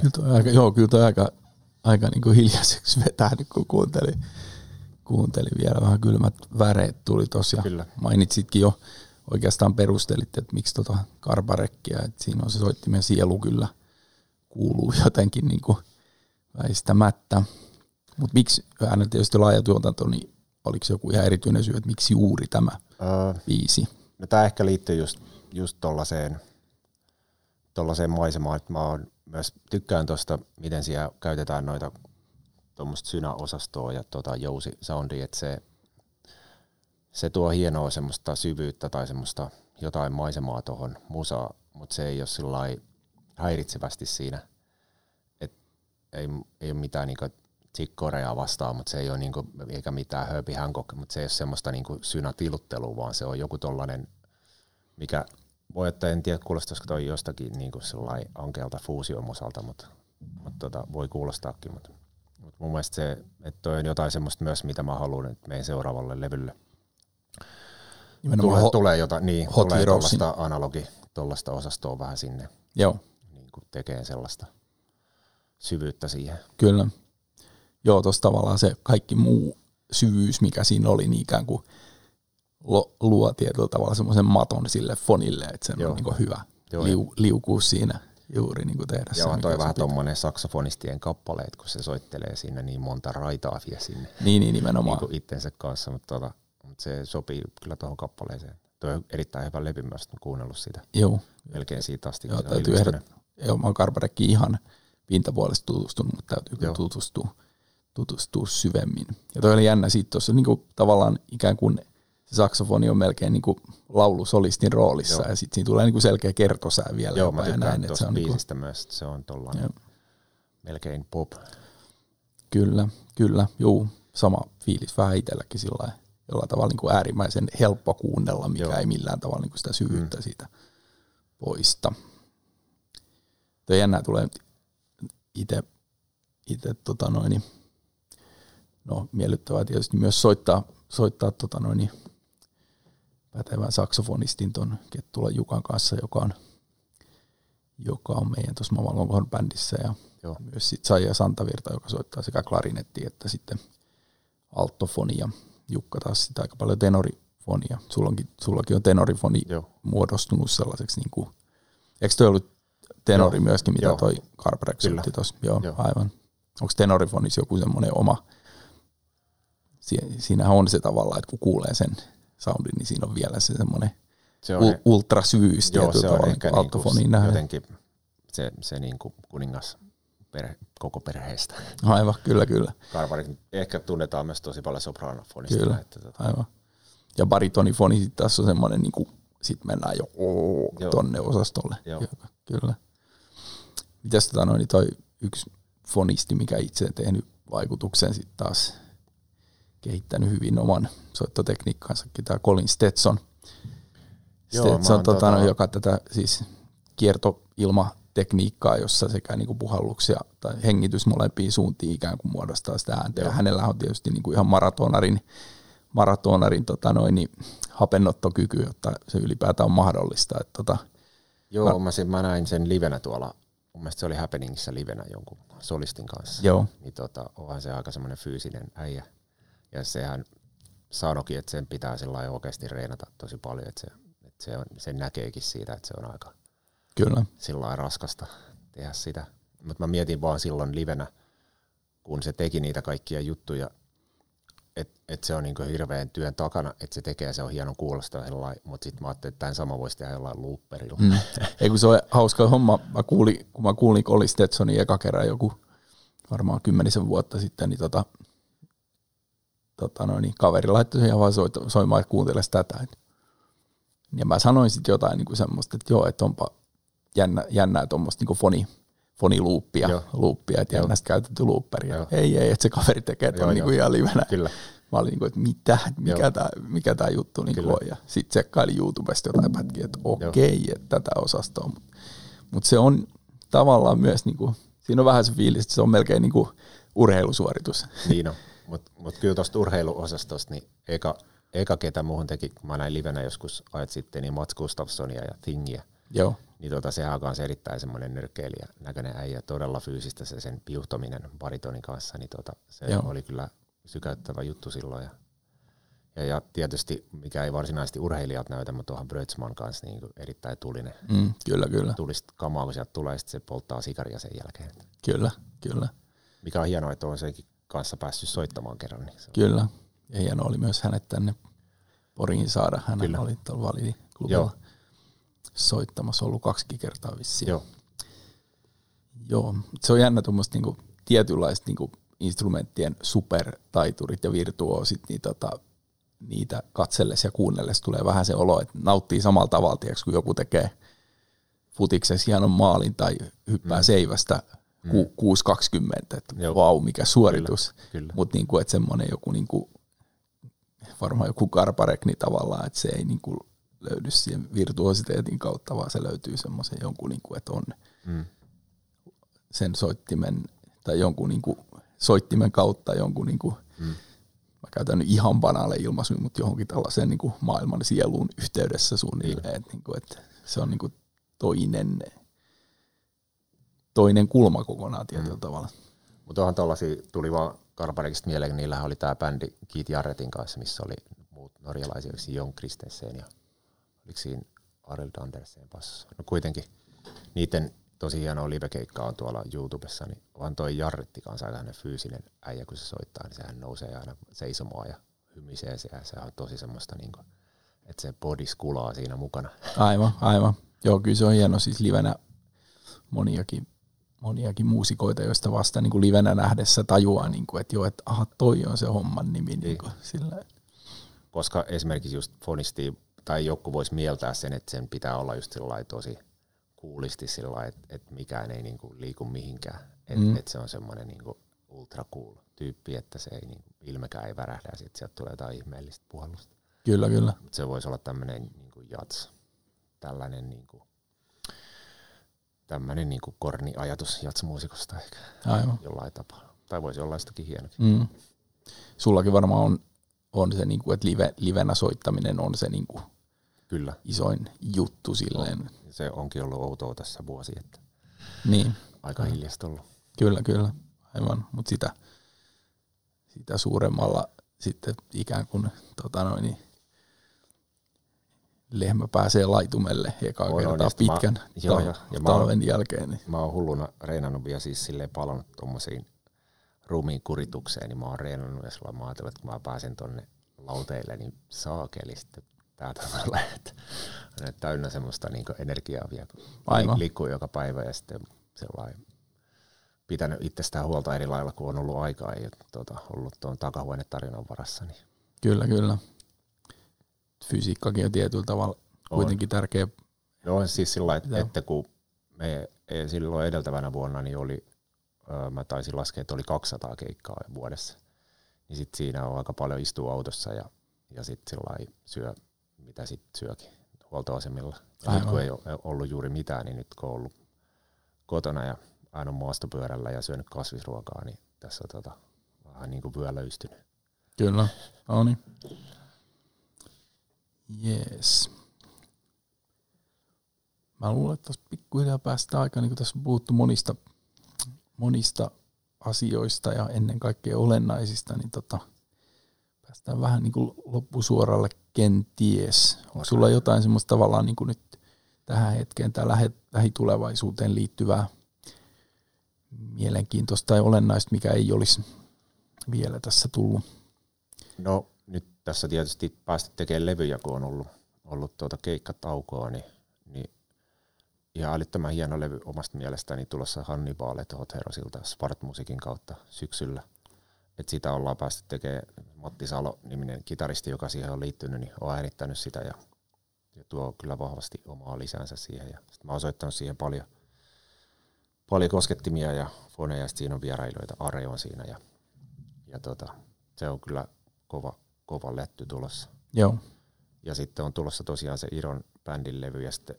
[SPEAKER 2] se.
[SPEAKER 1] Kyllä aika, joo, kyllä toi aika, aika niin kuin hiljaiseksi vetää, nyt kun kuuntelin, kuuntelin vielä vähän kylmät väreet tuli tuossa.
[SPEAKER 2] Kyllä.
[SPEAKER 1] Mainitsitkin jo, oikeastaan perustelit, että miksi tota karbarekkiä, että siinä on se soittimen sielu kyllä kuuluu jotenkin niin kuin väistämättä. Mutta miksi, aina tietysti laaja tuotanto, niin oliko se joku ihan erityinen syy, että miksi juuri tämä öö, biisi?
[SPEAKER 2] No tämä ehkä liittyy just, just tollaiseen, tollaiseen maisemaan, että mä oon myös tykkään tuosta, miten siellä käytetään noita tuommoista synäosastoa ja tota jousi-soundia, että se, se tuo hienoa semmoista syvyyttä tai semmoista jotain maisemaa tuohon musaan, mutta se ei ole sillä häiritsevästi siinä, että ei, ei ole mitään niinku Korea vastaan, mutta se ei ole niinku, eikä mitään Herbie Hancock, mutta se ei ole semmoista niinku synätiluttelua, vaan se on joku tollainen, mikä voi, että en tiedä kuulostaisiko toi jostakin niinku ankealta fuusion osalta, mutta, mutta tota, voi kuulostaakin, mutta, mutta mun mielestä se, että toi on jotain semmoista myös, mitä mä haluan että meidän seuraavalle levylle. tulee, ho- tulee jotain, niin, tulee tuollaista analogi, tuollaista osastoa vähän sinne.
[SPEAKER 1] Joo.
[SPEAKER 2] Niin kuin tekee sellaista syvyyttä siihen.
[SPEAKER 1] Kyllä. Joo, tuossa tavallaan se kaikki muu syvyys, mikä siinä oli, niin ikään kuin luo tietyllä tavalla semmoisen maton sille fonille, että se on niin hyvä Joo, liu, liukuu siinä juuri niin kuin tehdä
[SPEAKER 2] Joo, se, toi vähän tuommoinen saksofonistien kappaleet, kun se soittelee siinä niin monta raitaa vielä sinne.
[SPEAKER 1] Niin, niin nimenomaan.
[SPEAKER 2] Niin itsensä kanssa, mutta, tota, mutta se sopii kyllä tuohon kappaleeseen. Tuo on erittäin hyvä levy myös, kuunnellut sitä.
[SPEAKER 1] Joo.
[SPEAKER 2] Melkein siitä asti.
[SPEAKER 1] Joo, täytyy ehdot, joo, mä oon ihan pintapuolesta tutustunut, mutta täytyy tutustua, tutustua syvemmin. Ja toi oli jännä siitä tuossa niin kuin, tavallaan ikään kuin – se saksofoni on melkein niin kuin laulusolistin roolissa Joo. ja sitten siinä tulee niin kuin selkeä kertosää vielä.
[SPEAKER 2] Joo, mä tykkään näin, että se on niinku- biisistä niin kuin... myös, että se on tollainen melkein pop.
[SPEAKER 1] Kyllä, kyllä, juu, sama fiilis vähän itselläkin sillä jollain tavalla niin kuin äärimmäisen helppo kuunnella, mikä Joo. ei millään tavalla niin kuin sitä syvyyttä mm. siitä poista. Tuo jännää tulee itse, itse tota noin, no miellyttävää tietysti myös soittaa, soittaa tota noin, pätevän saksofonistin tuon Kettula Jukan kanssa, joka on, joka on meidän tuossa Mamalonkohon bändissä ja Joo. myös sit Saija Santavirta, joka soittaa sekä klarinettia että sitten alttofonia. Jukka taas sitä aika paljon tenorifonia. Sullakin, sullakin on tenorifoni Joo. muodostunut sellaiseksi, niin kuin, eikö toi ollut tenori Joo. myöskin, mitä Joo. toi Carbrek soitti tuossa? Joo, Joo, aivan. Onko tenorifonissa joku semmoinen oma, siinähän on se tavalla, että kun kuulee sen soundin, niin siinä on vielä se semmoinen se on, u- ultrasyvyys joo, se on ehkä niin nähden.
[SPEAKER 2] jotenkin se, se niin kuin kuningas perhe, koko perheestä.
[SPEAKER 1] Aivan, kyllä, kyllä.
[SPEAKER 2] Karvarit ehkä tunnetaan myös tosi paljon sopranofonista.
[SPEAKER 1] Kyllä, että, tota. aivan. Ja baritonifoni sitten tässä on semmoinen, niin kuin, sit mennään jo oo, tonne osastolle. Joo. Kyllä. Mitäs tota noin, toi yksi fonisti, mikä itse tehnyt vaikutuksen sitten taas kehittänyt hyvin oman soittotekniikkansakin, tämä Colin Stetson. Joo, Stetson, tota, tota, joka tätä siis kiertoilmatekniikkaa, jossa sekä niinku puhalluksia tai hengitys molempiin suuntiin ikään kuin muodostaa sitä ääntä. Ja hänellä on tietysti niinku ihan maratonarin, maratonarin tota noin, niin hapennottokyky, jotta se ylipäätään on mahdollista. Että tota,
[SPEAKER 2] Joo, mä, sen, mä näin sen livenä tuolla, mun mielestä se oli Happeningissa livenä jonkun solistin kanssa.
[SPEAKER 1] Joo.
[SPEAKER 2] Niin tota, onhan se aika semmoinen fyysinen äijä. Ja sehän sanoikin, että sen pitää sillä oikeasti reenata tosi paljon, että se, että se on, sen näkeekin siitä, että se on aika
[SPEAKER 1] Kyllä.
[SPEAKER 2] sillä raskasta tehdä sitä. Mutta mä mietin vaan silloin livenä, kun se teki niitä kaikkia juttuja, että et se on niinku hirveän työn takana, että se tekee, se on hieno kuulostaa mutta sitten mä ajattelin, että tämän sama voisi tehdä jollain looperilla. Mm.
[SPEAKER 1] Ei kun se on hauska homma, mä kuulin, kun mä kuulin Colin Stetsonin eka kerran joku varmaan kymmenisen vuotta sitten, niin tota, tota noin, niin kaveri laittoi sen ihan vaan soimaan, että kuuntele tätä. Ja mä sanoin sitten jotain niin kuin semmoista, että joo, että onpa jännä, jännää tuommoista niin foni, foniluuppia, luuppia, että jännästä käytetty looperia. Ei, ei, että se kaveri tekee tuon niin ihan livenä.
[SPEAKER 2] Kyllä.
[SPEAKER 1] Mä olin niin kuin, että mitä, mikä tämä mikä tää juttu niin kuin on. Ja sitten tsekkailin YouTubesta jotain pätkiä, että okei, okay, että tätä osastoa. Mutta mut se on tavallaan myös, niin kuin, siinä on vähän se fiilis, että se on melkein niin kuin urheilusuoritus.
[SPEAKER 2] Niin on. Mutta mut kyllä tuosta urheiluosastosta, niin eka, eka ketä muuhun teki, kun mä näin livenä joskus ajat sitten, niin Mats Gustafssonia ja Tingiä.
[SPEAKER 1] Joo.
[SPEAKER 2] Niin tota, sehän on kanssa erittäin semmoinen nyrkkeilijä näköinen äijä, todella fyysistä se sen piuhtominen baritonin kanssa, niin tota, se Joo. oli kyllä sykäyttävä juttu silloin. Ja, ja, ja tietysti, mikä ei varsinaisesti urheilijat näytä, mutta tuohan Brötsman kanssa niin erittäin tulinen.
[SPEAKER 1] Mm, kyllä, kyllä.
[SPEAKER 2] Tulisi kamaa, kun sieltä tulee, sitten se polttaa sikaria sen jälkeen.
[SPEAKER 1] Kyllä, kyllä.
[SPEAKER 2] Mikä on hienoa, että on senkin kanssa päässyt soittamaan kerran. Niin
[SPEAKER 1] se kyllä, ja hienoa oli myös hänet tänne Poriin saada. Hän kyllä. oli tuolla Validi-klubilla soittamassa, ollut kaksi kertaa vissiin.
[SPEAKER 2] Joo.
[SPEAKER 1] Joo, se on jännä tuommoista niinku tietynlaista niinku instrumenttien supertaiturit ja virtuoosit, niin tota, niitä katselles ja kuunnelles tulee vähän se olo, että nauttii samalla tavalla, tiiäks, kun joku tekee futiksessa hienon maalin tai hyppää mm. seivästä mm. 6.20, että Joo. vau, mikä suoritus. Mutta niinku, että semmoinen joku, niinku, varmaan joku karparekni tavallaan, että se ei niinku löydy siihen virtuositeetin kautta, vaan se löytyy semmoisen jonkun, niinku, että on mm. sen soittimen tai jonkun niinku, soittimen kautta jonkun, niin kuin, mm. mä käytän nyt ihan banaale ilmaisuja, mutta johonkin tällaiseen niin kuin maailman sieluun yhteydessä suunnilleen, että, niin kuin, että se on niin kuin toinen, toinen kulma kokonaan tietyllä mm. tavalla.
[SPEAKER 2] Mutta onhan tuollaisia, tuli vaan Karparekista mieleen, niillä oli tämä bändi Keith Jarretin kanssa, missä oli muut norjalaisia, Jon Kristensen ja oliko siinä Arild Andersen passus. No kuitenkin niiden tosi hienoa livekeikkaa on tuolla YouTubessa, niin vaan toi Jarretti kanssa aika fyysinen äijä, kun se soittaa, niin sehän nousee aina seisomaan ja hymisee se, ja se on tosi semmoista, niin kuin, että se bodis kulaa siinä mukana.
[SPEAKER 1] Aivan, aivan. Joo, kyllä se on hieno siis livenä moniakin, moniakin muusikoita, joista vasta niin kuin livenä nähdessä tajuaa, niin kuin, että joo, että aha, toi on se homman nimi. Niin kuin, sillä.
[SPEAKER 2] Koska esimerkiksi just fonisti tai joku voisi mieltää sen, että sen pitää olla just tosi kuulisti sillä että et mikään ei niinku liiku mihinkään. Että mm. et se on semmoinen niinku ultra cool tyyppi, että se ei niinku, ilmekään ei värähdä ja sitten sieltä tulee jotain ihmeellistä puhallusta.
[SPEAKER 1] Kyllä, kyllä.
[SPEAKER 2] Mut se voisi olla tämmöinen niinku jats, tällainen niinku, tämmöinen niinku korni ajatus jatsmuusikosta ehkä Aivan. jollain tapaa. Tai voisi olla sitäkin hienokin.
[SPEAKER 1] Mm. Sullakin varmaan on, on se, niinku, että live, livenä soittaminen on se niinku
[SPEAKER 2] Kyllä.
[SPEAKER 1] isoin juttu silleen. On
[SPEAKER 2] se onkin ollut outoa tässä vuosi, että
[SPEAKER 1] niin.
[SPEAKER 2] aika hiljasta ollut.
[SPEAKER 1] Kyllä, kyllä, aivan, mutta sitä, sitä suuremmalla sitten ikään kuin tota noin, niin lehmä pääsee laitumelle eka on, kertaa on, pitkän mä, joo, ja, ja talven mä jälkeen. Niin.
[SPEAKER 2] Mä oon hulluna reenannut vielä siis silleen palannut tuommoisiin ruumiin kuritukseen, niin mä oon reenannut ja sillä mä ajatellut, että kun mä pääsen tonne lauteille, niin saakeli sitten täältä tulee, että täynnä semmoista niin energiaa vielä, kun Aivan. liikkuu joka päivä ja sitten sellainen pitänyt itsestään huolta eri lailla, kun on ollut aikaa ja tuota, ollut tuon takahuonetarinan varassa. Niin.
[SPEAKER 1] Kyllä, kyllä. Fysiikkakin on tietyllä tavalla on. kuitenkin tärkeä.
[SPEAKER 2] Joo, siis sillä että, että kun me silloin edeltävänä vuonna niin oli, mä taisin laskea, että oli 200 keikkaa vuodessa. Niin sit siinä on aika paljon istua autossa ja, ja sitten syö mitä sitten syökin huoltoasemilla. Ja nyt kun ei ole ollut juuri mitään, niin nyt kun on ollut kotona ja aina maastopyörällä ja syönyt kasvisruokaa, niin tässä on tota, vähän niin kuin vyö löystynyt.
[SPEAKER 1] Kyllä, no niin. Jees. Mä luulen, että tuossa pikkuhiljaa päästään aika, niin kuin tässä on puhuttu monista, monista asioista ja ennen kaikkea olennaisista, niin tota, päästään vähän niin kuin loppusuoralle kenties. Onko sulla jotain semmoista tavallaan niin kuin nyt tähän hetkeen tai lähitulevaisuuteen liittyvää mielenkiintoista tai olennaista, mikä ei olisi vielä tässä tullut?
[SPEAKER 2] No tässä tietysti päästä tekemään levyjä, kun on ollut, ollut tuota keikkataukoa, niin, niin ihan älyttömän hieno levy omasta mielestäni tulossa Hannibal Hot Herosilta Spart Musikin kautta syksyllä – että sitä ollaan päästy tekemään. Matti Salo-niminen kitaristi, joka siihen on liittynyt, niin on äänittänyt sitä ja, ja tuo kyllä vahvasti omaa lisänsä siihen. Ja sit mä oon soittanut siihen paljon, paljon koskettimia ja foneja, ja siinä on vierailijoita, Are on siinä ja, ja tota, se on kyllä kova, kova letty tulossa.
[SPEAKER 1] Joo.
[SPEAKER 2] Ja sitten on tulossa tosiaan se Iron bändin levy ja sitten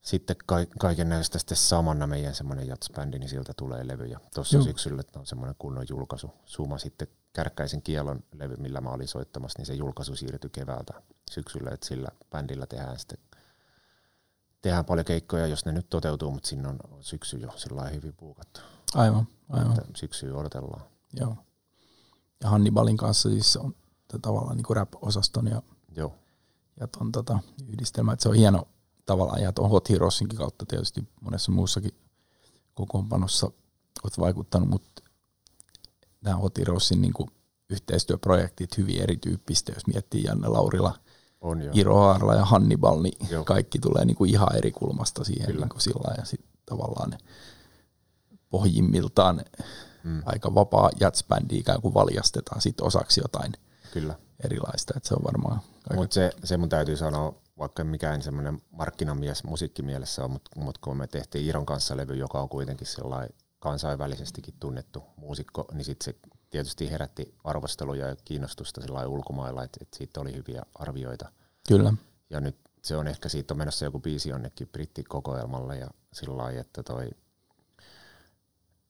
[SPEAKER 2] sitten kaiken näistä sitten samana meidän semmoinen jatsbändi, niin siltä tulee levy. Ja tuossa syksyllä on semmoinen kunnon julkaisu. Suma sitten Kärkkäisen kielon levy, millä mä olin soittamassa, niin se julkaisu siirtyi keväältä syksyllä, että sillä bändillä tehdään sitten tehdään paljon keikkoja, jos ne nyt toteutuu, mutta sinne on syksy jo sillä hyvin puukattu.
[SPEAKER 1] Aivan, aivan.
[SPEAKER 2] syksyä odotellaan.
[SPEAKER 1] Joo. Ja Hannibalin kanssa siis on tavallaan niin rap-osaston ja,
[SPEAKER 2] Joo.
[SPEAKER 1] ja ton, tota, yhdistelmä. Että se on hieno tavallaan, ja tuon Hot Heroesinkin kautta tietysti monessa muussakin kokoonpanossa olet vaikuttanut, mutta nämä Hot Heroesin niin yhteistyöprojektit hyvin erityyppistä, jos miettii Janne Laurila,
[SPEAKER 2] on jo.
[SPEAKER 1] Iro Haarla ja Hannibal, niin Joo. kaikki tulee niin kuin ihan eri kulmasta siihen niin kuin sillä ja sitten tavallaan ne pohjimmiltaan mm. aika vapaa jatsbändi ikään kuin valjastetaan sitten osaksi jotain
[SPEAKER 2] Kyllä.
[SPEAKER 1] erilaista, että se on varmaan...
[SPEAKER 2] Mutta se, se mun täytyy sanoa, vaikka mikään semmoinen markkinamies musiikkimielessä on, mutta mut kun me tehtiin Iron kanssa levy, joka on kuitenkin sellainen kansainvälisestikin tunnettu muusikko, niin sitten se tietysti herätti arvosteluja ja kiinnostusta ulkomailla, että, että siitä oli hyviä arvioita.
[SPEAKER 1] Kyllä.
[SPEAKER 2] Ja nyt se on ehkä siitä on menossa joku biisi jonnekin brittikokoelmalle ja sillä lailla, että toi,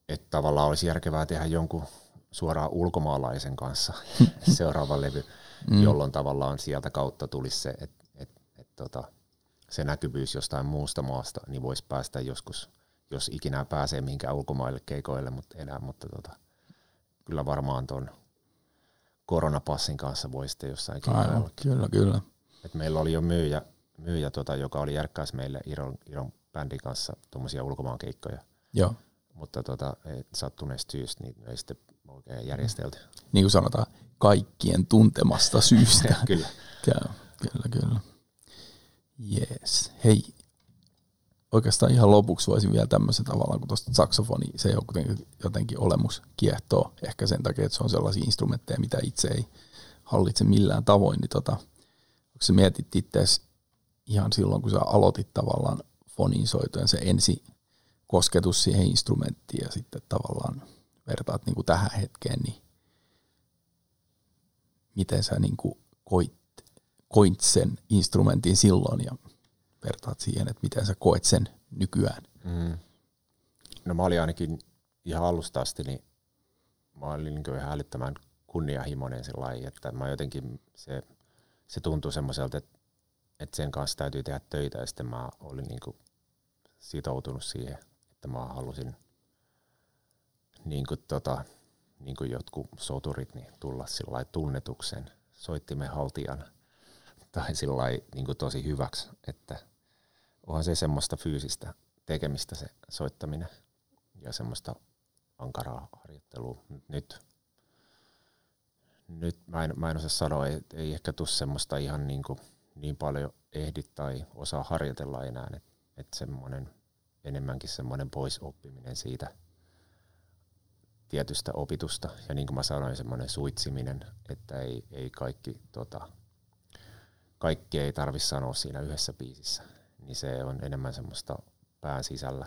[SPEAKER 2] että tavallaan olisi järkevää tehdä jonkun suoraan ulkomaalaisen kanssa [LAUGHS] seuraava levy, mm. jolloin tavallaan sieltä kautta tulisi se, että et, et, tota, se näkyvyys jostain muusta maasta, niin voisi päästä joskus, jos ikinä pääsee mihinkään ulkomaille keikoille, mutta enää, mutta tota, kyllä varmaan tuon koronapassin kanssa voi sitten jossain
[SPEAKER 1] keikoilla. Kyllä, kyllä.
[SPEAKER 2] Et meillä oli jo myyjä, myyjä tota, joka oli järkkäis meille Iron, Iron bändin kanssa tuommoisia ulkomaankeikkoja.
[SPEAKER 1] Joo.
[SPEAKER 2] Mutta tota, sattuneesta syystä niin ei sitten oikein järjestelty.
[SPEAKER 1] Niin kuin sanotaan, kaikkien tuntemasta syystä. [LAUGHS]
[SPEAKER 2] kyllä.
[SPEAKER 1] Käy. Kyllä, kyllä. Jees. Hei, oikeastaan ihan lopuksi voisin vielä tämmöisen tavallaan, kun tuosta saksofoni, se jotenkin, jotenkin olemus kiehtoo, ehkä sen takia, että se on sellaisia instrumentteja, mitä itse ei hallitse millään tavoin, niin tota, onko sä mietit itse ihan silloin, kun sä aloitit tavallaan fonin soitojen, se ensi kosketus siihen instrumenttiin ja sitten tavallaan vertaat niin kuin tähän hetkeen, niin miten sä niin kuin koit, koit sen instrumentin silloin ja vertaat siihen, että miten sä koet sen nykyään? Mm.
[SPEAKER 2] No mä olin ainakin ihan alusta asti, niin mä olin niin ihan älyttömän kunnianhimoinen sellainen, että mä jotenkin, se, se tuntui semmoiselta, että, että sen kanssa täytyy tehdä töitä ja sitten mä olin niin kuin sitoutunut siihen, että mä halusin niin kuin tota, niin kuin jotkut soturit niin tulla sillä tunnetuksen soittimen haltijan tai sillä niin tosi hyväksi, että onhan se semmoista fyysistä tekemistä se soittaminen ja semmoista ankaraa harjoittelua. Nyt, nyt mä, en, mä en osaa sanoa, että ei ehkä tule semmoista ihan niin, kuin, niin paljon ehdi tai osaa harjoitella enää, että et semmoinen enemmänkin semmoinen poisoppiminen siitä tietystä opitusta. Ja niin kuin mä sanoin, semmoinen suitsiminen, että ei, ei kaikki, tota, kaikki ei tarvi sanoa siinä yhdessä biisissä niin se on enemmän semmoista pään sisällä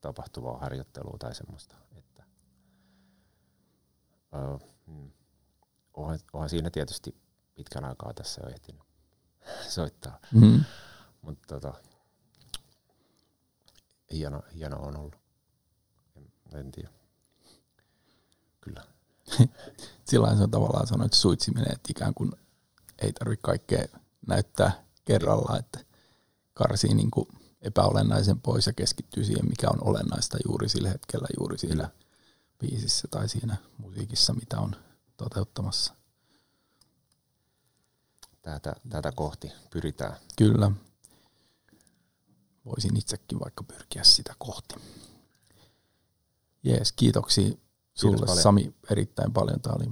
[SPEAKER 2] tapahtuvaa harjoittelua tai semmoista, että öö, onhan, onhan siinä tietysti pitkän aikaa tässä jo ehtinyt [LAUGHS] soittaa, mm-hmm. mutta tota, hieno, hieno on ollut. En, en tiedä. Kyllä. [LAUGHS]
[SPEAKER 1] Sillä se on tavallaan sanoit suitsiminen, että ikään kuin ei tarvitse kaikkea näyttää kerralla, että karsii niin kuin epäolennaisen pois ja keskittyy siihen, mikä on olennaista juuri sillä hetkellä, juuri siinä biisissä tai siinä musiikissa, mitä on toteuttamassa.
[SPEAKER 2] Tätä, tätä kohti pyritään.
[SPEAKER 1] Kyllä. Voisin itsekin vaikka pyrkiä sitä kohti. Jees, kiitoksia Kiitos sulle paljon. Sami erittäin paljon. Tämä oli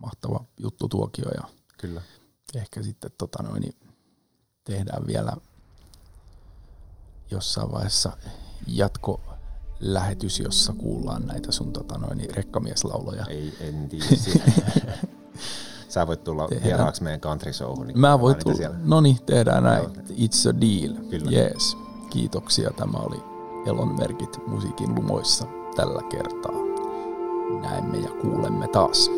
[SPEAKER 1] mahtava juttu tuokio ja
[SPEAKER 2] Kyllä.
[SPEAKER 1] ehkä sitten tota noin, niin tehdään vielä jossain vaiheessa jatko lähetys, jossa kuullaan näitä sun tota noin, rekkamieslauloja.
[SPEAKER 2] Ei, en tiedä. [LAUGHS] Sä voit tulla tehdään. vieraaksi meidän country showhun. Niin
[SPEAKER 1] Mä voin tulla. No niin, tehdään näin. It's a deal. Kyllä. Yes. Kiitoksia. Tämä oli Elon merkit musiikin lumoissa tällä kertaa. Näemme ja kuulemme taas.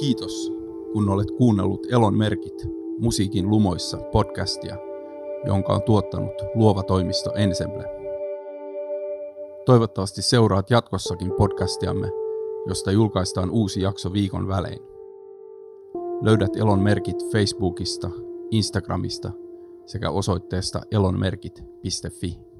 [SPEAKER 1] Kiitos, kun olet kuunnellut Elon merkit musiikin lumoissa podcastia jonka on tuottanut luova toimisto Ensemble. Toivottavasti seuraat jatkossakin podcastiamme, josta julkaistaan uusi jakso viikon välein. Löydät Elon merkit Facebookista, Instagramista sekä osoitteesta elonmerkit.fi.